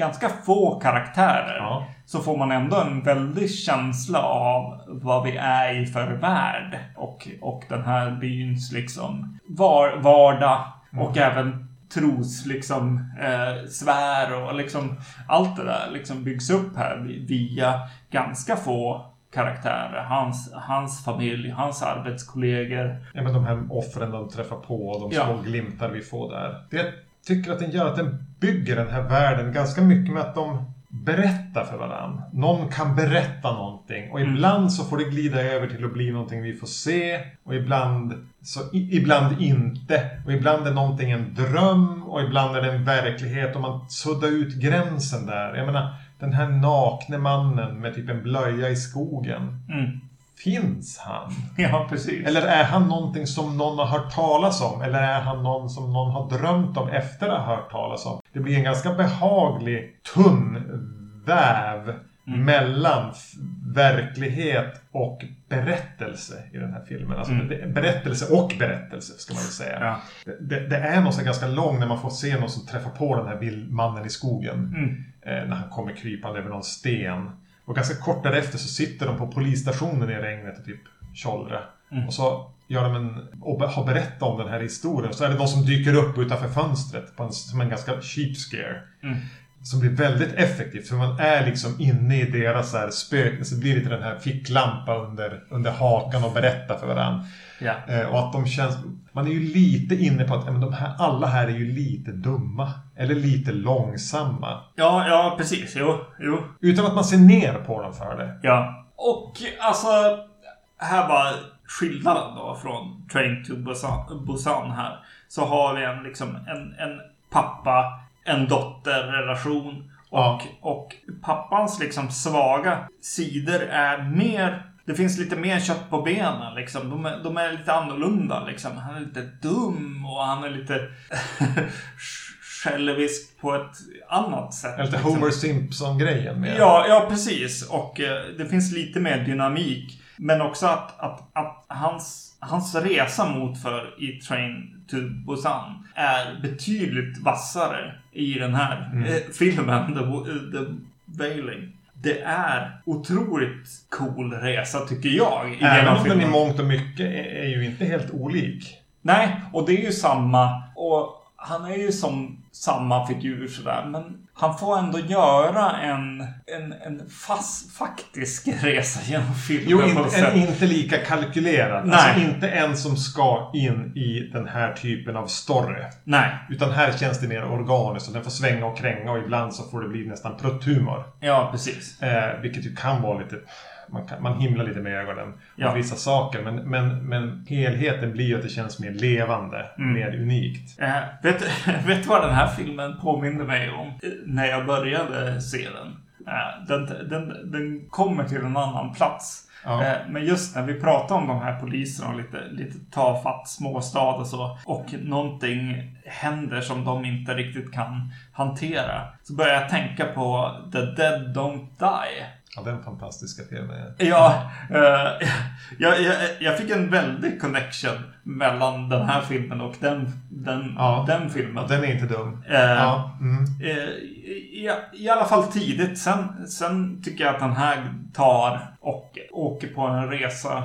ganska få karaktärer ja. så får man ändå en väldig känsla av vad vi är i för värld och, och den här byns liksom var, vardag och mm. även tros liksom eh, svär och liksom allt det där liksom byggs upp här via ganska få karaktärer. Hans, hans familj, hans arbetskollegor. Ja, men de här offren de träffar på, de små ja. glimtar vi får där. Det tycker att den gör att den bygger den här världen ganska mycket med att de berätta för varandra. Någon kan berätta någonting och mm. ibland så får det glida över till att bli någonting vi får se och ibland, så, ibland inte. Och ibland är någonting en dröm och ibland är det en verklighet och man suddar ut gränsen där. Jag menar, den här nakne mannen med typ en blöja i skogen. Mm. Finns han? *laughs* Ja, precis. Eller är han någonting som någon har hört talas om? Eller är han någon som någon har drömt om efter att ha hört talas om? Det blir en ganska behaglig, tunn väv mm. mellan verklighet och berättelse i den här filmen. Alltså mm. berättelse och berättelse ska man väl säga. Ja. Det, det, är något ganska lång när man får se någon som träffar på den här mannen i skogen. Mm. Eh, när han kommer krypande över någon sten. Och ganska kort därefter så sitter de på polisstationen i regnet och typ tjollrar. Mm. Och så gör de en, och har berättat om den här historien. Så är det någon som dyker upp utanför fönstret på en, som en ganska cheap scare. Mm. Som blir väldigt effektivt för man är liksom inne i deras så här spök, så det blir lite den här ficklampa under, under hakan och berättar för varandra. Ja. Eh, och att de känns, man är ju lite inne på att men de här, alla här är ju lite dumma. Eller lite långsamma. Ja, ja precis. Jo, jo. Utan att man ser ner på dem för det. Ja. Och alltså, här var skillnaden då från Train to Busan, Busan här. Så har vi en, liksom, en, en pappa, en dotter-relation. Och, ja. och pappans liksom svaga sidor är mer det finns lite mer kött på benen liksom. De är, de är lite annorlunda liksom. Han är lite dum och han är lite *laughs* självisk på ett annat sätt. Lite liksom. Homer Simpson-grejen med. Ja, ja precis. Och eh, det finns lite mer dynamik. Men också att, att, att hans, hans resa mot för i Train to Busan är betydligt vassare i den här mm. eh, filmen, The, The Veiling. det är otroligt cool resa tycker jag. I Även om den i mångt och mycket är, är ju inte helt olik. Nej, och det är ju samma. Och han är ju som samma figur sådär. Men han får ändå göra en, en, en fast, faktisk resa genom filmen. Jo, inte, en inte lika kalkylerad. Alltså Nej. Alltså inte en som ska in i den här typen av story. Nej. Utan här känns det mer organiskt och den får svänga och kränga och ibland så får det bli nästan prutthumor. Ja, precis. Eh, vilket ju kan vara lite man, kan, man himlar lite med ögonen ja. vissa saker. Men, men, men helheten blir ju att det känns mer levande, mm. mer unikt. Äh, vet, *laughs* vet du vad den här filmen påminner mig om? När jag började se den. Äh, den, den, den kommer till en annan plats. Ja. Eh, men just när vi pratar om de här poliserna och lite, lite tafatt småstad och så. Och någonting händer som de inte riktigt kan hantera. Så börjar jag tänka på The Dead Don't Die. Ja, den fantastiska filmen. Ja, uh, *laughs* jag, jag, jag, fick en väldig connection mellan den här filmen och den, den, ja, den filmen. Den är inte dum. Uh, ja, mm. uh, i, I alla fall tidigt. Sen, sen tycker jag att den här tar och åker på en resa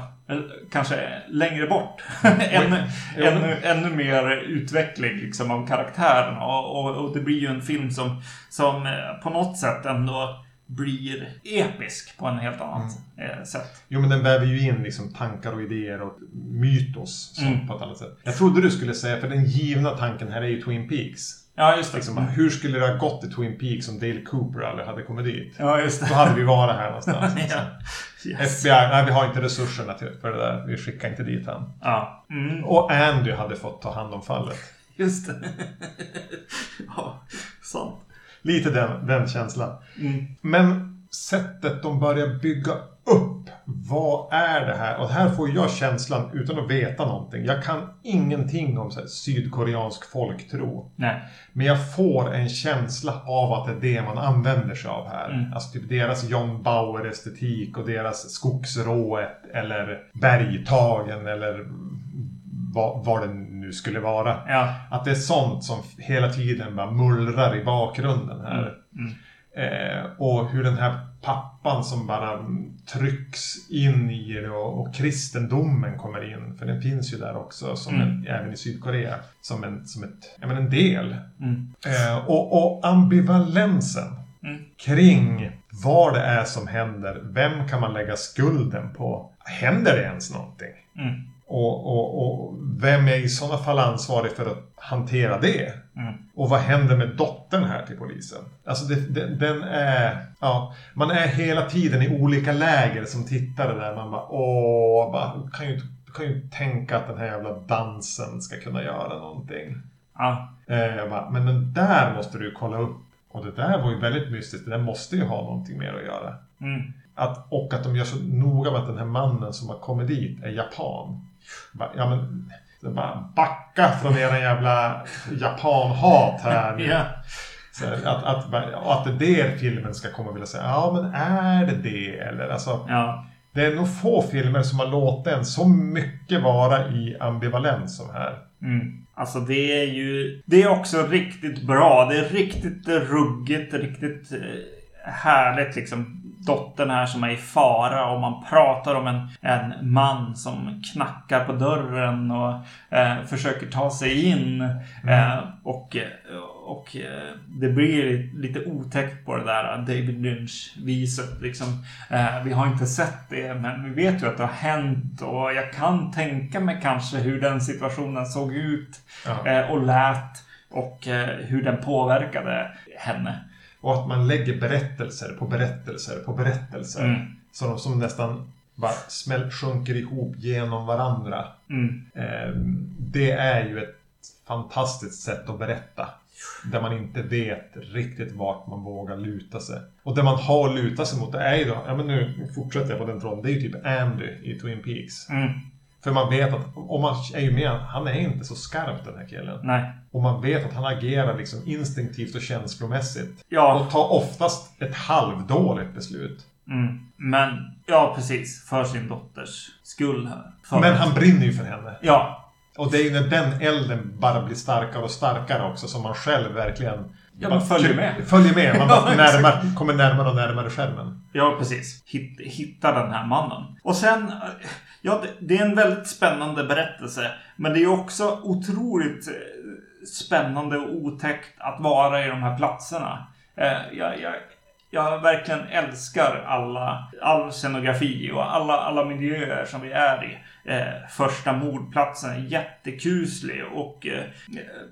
Kanske längre bort. *laughs* ännu, ännu, ännu mer utveckling liksom, av karaktärerna. Och, och, och, det blir ju en film som, som på något sätt ändå blir episk på en helt annat mm. Eh, sätt. Jo, men den väver ju in liksom tankar och idéer och mytos mm. på ett annat sätt. Jag trodde du skulle säga, för den givna tanken här är ju Twin Peaks. Ja, just det. Liksom, hur skulle det ha gått i Twin Peaks om Dale Cooper aldrig hade kommit dit? Ja, just det. Då hade vi varit här någonstans. *laughs* Liksom. ja. yes. FBI, nej vi har inte resurserna till, för det där. Vi skickar inte dit han. Ja. Mm. Och Andy hade fått ta hand om fallet. Just det. *laughs* ja, sant. Lite den, den känslan. Mm. Men sättet de börjar bygga upp. Vad är det här? Och här får jag känslan utan att veta någonting. Jag kan ingenting om här, sydkoreansk folktro. Nej. Men jag får en känsla av att det är det man använder sig av här. Mm. Alltså typ deras John Bauer-estetik och deras skogsrået eller bergtagen eller vad, vad det nu skulle vara. Ja. Att det är sånt som hela tiden bara mullrar i bakgrunden här. Mm. Mm. Eh, och hur den här pappan som bara trycks in i det och, och kristendomen kommer in. För den finns ju där också, som mm. en, även i Sydkorea. Som en, som ett, ja, men en del. Mm. Eh, och, och ambivalensen mm. kring vad det är som händer. Vem kan man lägga skulden på? Händer det ens någonting? Och, och, och, vem är i sådana fall ansvarig för att hantera det? Mm. Och vad händer med dottern här till polisen? Alltså det, det, den är... Ja, man är hela tiden i olika läger som tittare där man bara åh, bara, kan ju, kan ju tänka att den här jävla dansen ska kunna göra någonting. Ja. Eh, bara, men den där måste du kolla upp. Och det där var ju väldigt mystiskt. Den måste ju ha någonting mer att göra. Mm. Att, och att de gör så noga med att den här mannen som har kommit dit är japan. Ja men, backa från era jävla japanhat här nu. *laughs* yeah. Så att, att, att det är det filmen ska komma och vilja säga, ja men är det det? Eller alltså, ja. Det är nog få filmer som har låtit en så mycket vara i ambivalens som här. Mm. Alltså det är ju, det är också riktigt bra. Det är riktigt ruggigt, riktigt eh, härligt liksom dottern här som är i fara och man pratar om en, en man som knackar på dörren och eh, försöker ta sig in. Mm. Eh, och och eh, det blir lite otäckt på det där David Lynch-viset. Liksom. Eh, vi har inte sett det, men vi vet ju att det har hänt och jag kan tänka mig kanske hur den situationen såg ut ja. Eh, och lät och hur den påverkade henne. Och att man lägger berättelser på berättelser på berättelser. Mm. Som, som nästan bara smäll, sjunker ihop genom varandra. Mm. Eh, det är ju ett fantastiskt sätt att berätta. Där man inte vet riktigt vart man vågar luta sig. Och det man har lutat sig mot det är ju då, ja men nu fortsätter jag på den tråden, det är ju typ Andy i Twin Peaks. Mm. För man vet att, och man är ju med, han är inte så skarp den här killen. Nej. Och man vet att han agerar liksom instinktivt och känslomässigt. Ja. Och tar oftast ett halvdåligt beslut. Mm. Men, ja precis. För sin dotters skull här. För Men han brinner ju för henne. Ja. Och det är ju när den elden bara blir starkare och starkare också som man själv verkligen Ja, man följer med. Följer med. Man bara *laughs* närmar, kommer närmare och närmare skärmen. Ja, precis. Hitt, hitta den här mannen. Och sen... Ja, det, det är en väldigt spännande berättelse. Men det är också otroligt eh, spännande och otäckt att vara i de här platserna. Eh, jag, jag, jag verkligen älskar alla, all scenografi och alla, alla miljöer som vi är i. Eh, första mordplatsen är jättekuslig och eh,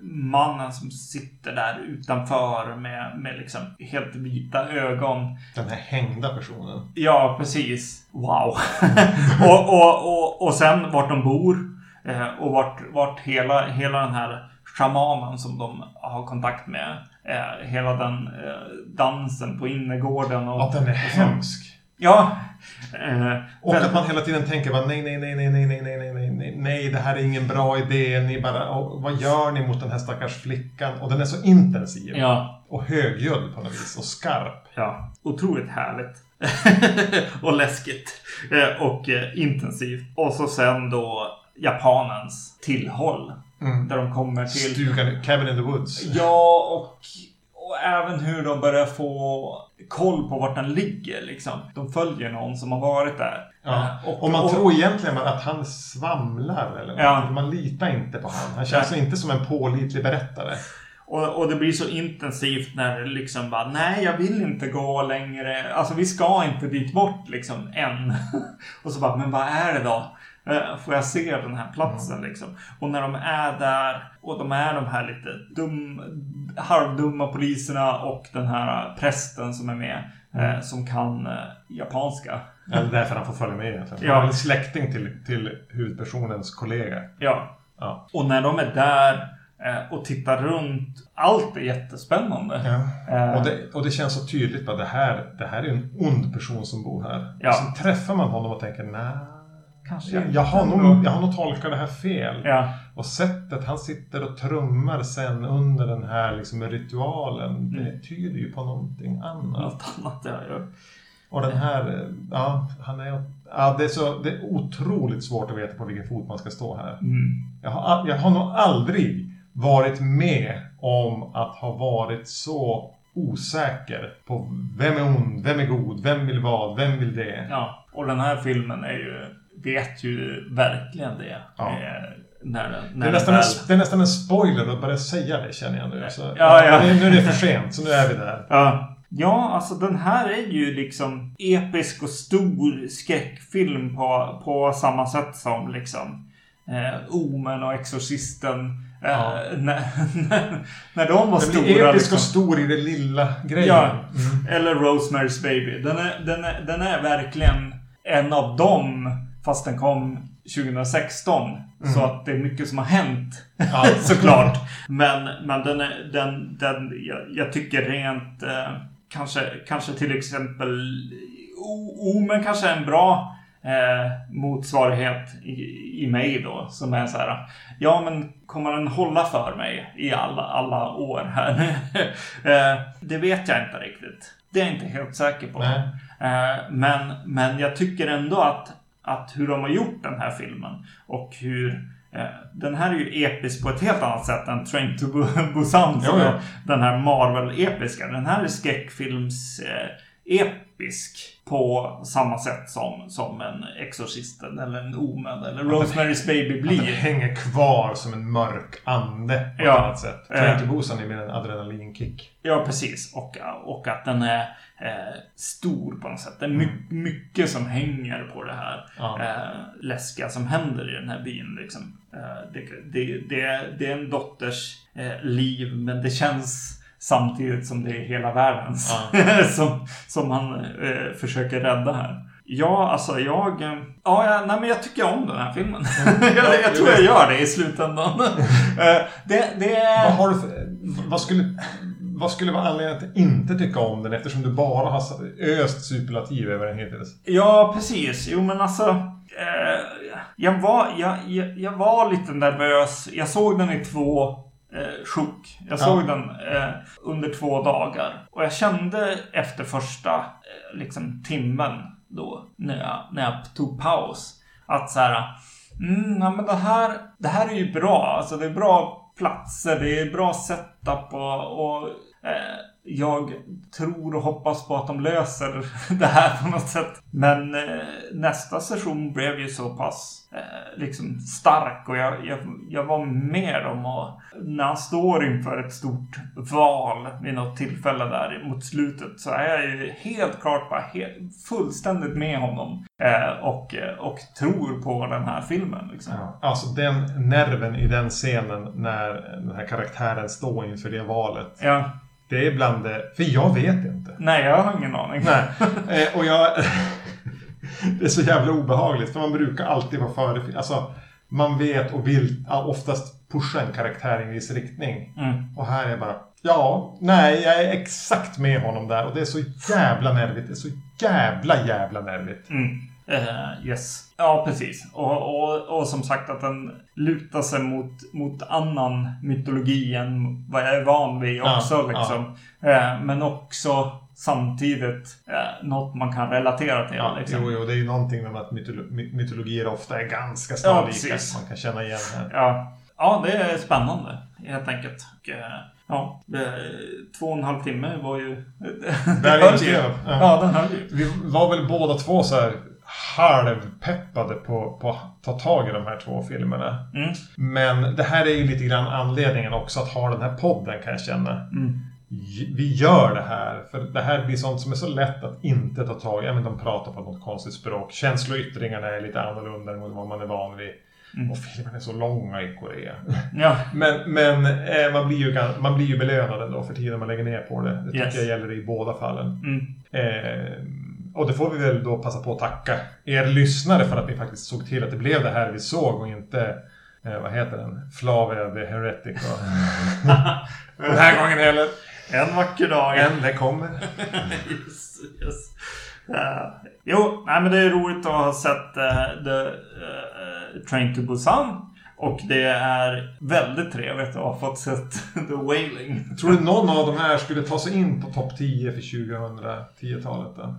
mannen som sitter där utanför med, med liksom helt vita ögon. Den här hängda personen. Ja, precis. Wow. *laughs* och, och, och, och sen vart de bor eh, och vart, vart hela, hela den här shamanen som de har kontakt med. Eh, hela den eh, dansen på innergården. Och, att den är hemsk. Ja. Eh, och att man hela tiden tänker bara nej, nej, nej, nej, nej, nej, nej, nej, nej, nej, det här är ingen bra idé. Ni bara, vad gör ni mot den här stackars flickan? Och den är så intensiv. Ja. Och högljudd på något vis. Och skarp. Ja, otroligt härligt. och läskigt. Eh, och eh, intensivt. Och så sen då japanens tillhåll. Mm. Där de kommer till... Stugan, Cabin in the Woods. Ja, och, och även hur de börjar få koll på vart den ligger. Liksom. De följer någon som har varit där. Ja. Eh, och, och, man och, tror egentligen att han svamlar. Eller ja. Man litar inte på honom. Han känns inte som en pålitlig berättare. Och, och, det blir så intensivt när det liksom bara, nej jag vill inte gå längre. Alltså vi ska inte dit bort liksom än. *laughs* och så bara, men vad är det då? Eh, får jag se den här platsen mm. liksom. Och när de är där och de är de här lite dum, halvdumma poliserna och den här prästen som är med. Eh, mm. som kan eh, japanska. Ja, det är därför han får följa med egentligen. Ja. Han är släkting till, till huvudpersonens kollega. Ja. ja. Och när de är där och tittar runt. Allt är jättespännande. Ja. Och, det, och det känns så tydligt att det här, det här är en ond person som bor här. Ja. Sen träffar man honom och tänker nej Kanske jag, jag, har nog, jag har nog tolkat det här fel. Ja. Och sättet han sitter och trummar sen under den här liksom ritualen. Mm. Det tyder ju på någonting annat. Något annat, ja. ja. Och den här, ja, han är... Ja, det, är så, det är otroligt svårt att veta på vilken fot man ska stå här. Mm. Jag, har, jag har nog aldrig varit med om att ha varit så osäker på vem är ond, vem är god, vem vill vad, vem vill det. Ja, och den här filmen är ju vet ju verkligen det. Ja. Eh, när, när det, är nästan väl... en, det är nästan en spoiler att börja säga det känner jag nu. Så, ja, ja. Nu är det för sent, så nu är vi där. Ja. Ja, alltså den här är ju liksom episk och stor skräckfilm på, på samma sätt som liksom eh, Omen och Exorcisten. Eh, ja. när, när, när de var stora. Den blir episk liksom. och stor i det lilla grejen. Ja, mm. eller Rosemary's Baby. Den är, den, är, den är verkligen en av dem Fast den kom 2016. Mm. Så att det är mycket som har hänt. Ja. *laughs* såklart. Men, men den, är, den, den jag, jag tycker rent eh, kanske, kanske till exempel Omen kanske är en bra eh, motsvarighet i, i mig då. Som är så här. Ja men kommer den hålla för mig i alla, alla år här? *laughs* eh, det vet jag inte riktigt. Det är jag inte helt säker på. Eh, men, men jag tycker ändå att att hur de har gjort den här filmen och hur eh, den här är ju episk på ett helt annat sätt än Train to *laughs* Busan som är den här Marvel-episka. Den här är skräckfilms eh, episk på samma sätt som, som en Exorcisten eller en Omen eller Rosemary's Baby blir. Att den hänger kvar som en mörk ande på ja. ett annat sätt. Train to Busan är mer en adrenalinkick. Ja, precis. Och, och att den är eh, stor på något sätt. Det är my mm. mycket som hänger på det här ja. eh, läskiga som händer i den här byn. Liksom. Eh, det, det, det, det, är en dotters eh, liv, men det känns samtidigt som det är hela världens ja. *laughs* som, som han eh, försöker rädda här. Ja, alltså jag... Eh, ja, jag, nej, men jag tycker om den här filmen. *laughs* jag, jag, tror jag gör det i slutändan. *laughs* det, det... Vad, har du för, vad skulle vad skulle vara anledningen att inte tycka om den eftersom du bara har öst superlativ över den hittills? Ja, precis. Jo, men alltså... Eh, jag, var, jag, jag, jag, var lite nervös. Jag såg den i två eh, sjok. Jag såg ja. den eh, under två dagar. Och jag kände efter första eh, liksom, timmen då, när jag, när jag tog paus, att så här... Mm, ja, men det här, det här är ju bra. Alltså det är bra platser, det är bra setup och, och eh, jag tror och hoppas på att de löser *laughs* det här på något sätt. Men eh, nästa session blev ju så pass liksom stark och jag, jag, jag var med om att när han står inför ett stort val vid något tillfälle där mot slutet så är jag ju helt klart bara helt, fullständigt med honom eh, och, och tror på den här filmen. Liksom. Ja, alltså den nerven i den scenen när den här karaktären står inför det valet. Ja. Det är bland det... För jag vet inte. Nej, jag har ingen aning. Nej. Eh, och jag... *laughs* det är så jävla obehagligt. För man brukar alltid vara före... Alltså, man vet och vill oftast pusha en karaktär i en viss riktning. Mm. Och här är bara... Ja, nej, jag är exakt med honom där. Och det är så jävla nervigt. Det är så jävla, jävla nervigt. Mm. Uh, yes. Ja, precis. Och, och, och som sagt att den lutar sig mot, mot annan mytologi än vad jag är van vid också. Ja, liksom. Ja. Uh, men också samtidigt uh, något man kan relatera till. Ja, liksom. jo, jo, det är ju någonting med att mytolo mytologier ofta är ganska snarlika. Ja, man kan känna igen här. Ja. ja, det är spännande helt enkelt. Och, Ja, två och en halv timme var ju... *laughs* Där *laughs* höll ju. Ja. ja, den höll ju. Vi var väl båda två så här halvpeppade på, på att ta tag i de här två filmerna. Mm. Men det här är ju lite grann anledningen också att ha den här podden kan jag känna. Mm. Vi gör det här, för det här blir sånt som är så lätt att inte ta tag i. Ja, men de pratar på något konstigt språk. Känsloyttringarna är lite annorlunda än vad man är van vid. Mm. Och filmerna är så långa i Korea. Ja. Men, men eh, man, blir ju, man blir ju belönad ändå för tiden man lägger ner på det. Det tycker Yes. jag gäller i båda fallen. Mm. Eh, och det får vi väl då passa på att tacka er lyssnare för att ni faktiskt såg till att det blev det här vi såg och inte, eh, vad heter den, Flavia the Heretic. Och *laughs* den här gången heller. En vacker dag. En, det kommer. *laughs* yes, yes. Uh, jo, nej, men det är roligt att ha sett uh, The uh, Train to Busan. Och det är väldigt trevligt att ha fått sett *laughs* The Wailing. Tror du någon av de här skulle ta sig in på topp 10 för 2010-talet? Då?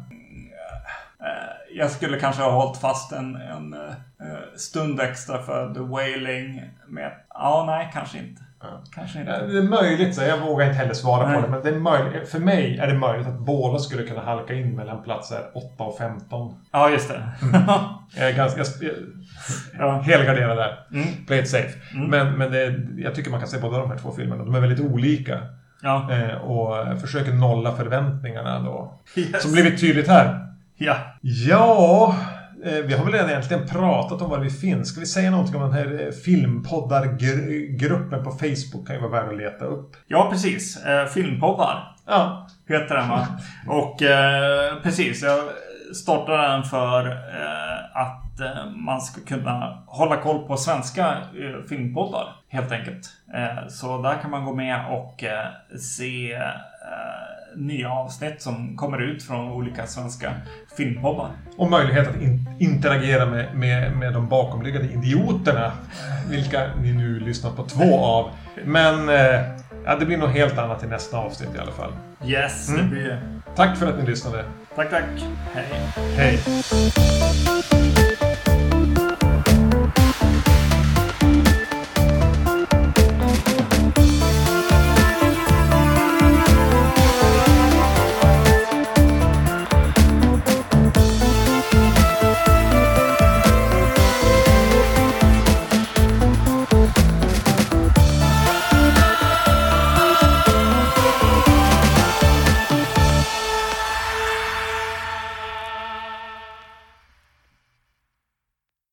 Jag skulle kanske ha hållit fast en, en stund extra för The Wailing. Med, ja, nej, kanske inte. Kanske inte. Det är möjligt, så jag vågar inte heller svara Nej. på det. Men det är möjligt, för mig är det möjligt att båda skulle kunna halka in mellan platser 8 och 15. Ja, just det. *laughs* Jag är ganska... Jag, ja. helgarderad där. Mm. Play it safe. Mm. Men, men det, jag tycker man kan se båda de här två filmerna. De är väldigt olika. Ja. Eh, och försöker nolla förväntningarna då. Yes. Som blivit tydligt här. Ja. Ja, vi har väl redan egentligen pratat om var vi finns. Ska vi säga någonting om den här eh, filmpoddargruppen på Facebook? Kan ju vara värd att leta upp. Ja, precis. Eh, filmpoddar Ja, heter den va? *laughs* Och eh, precis, jag startade den för eh, att eh, man ska kunna hålla koll på svenska eh, filmpoddar helt enkelt. Eh, så där kan man gå med och eh, se eh, nya avsnitt som kommer ut från olika svenska filmpoddar. och möjlighet att in interagera med, med, med de bakomliggande idioterna. Vilka ni nu lyssnar på två av. Men eh, ja, det blir nog helt annat i nästa avsnitt i alla fall. Yes, Mm. det blir... Tack för att ni lyssnade. Tack, tack. Hej. Hej!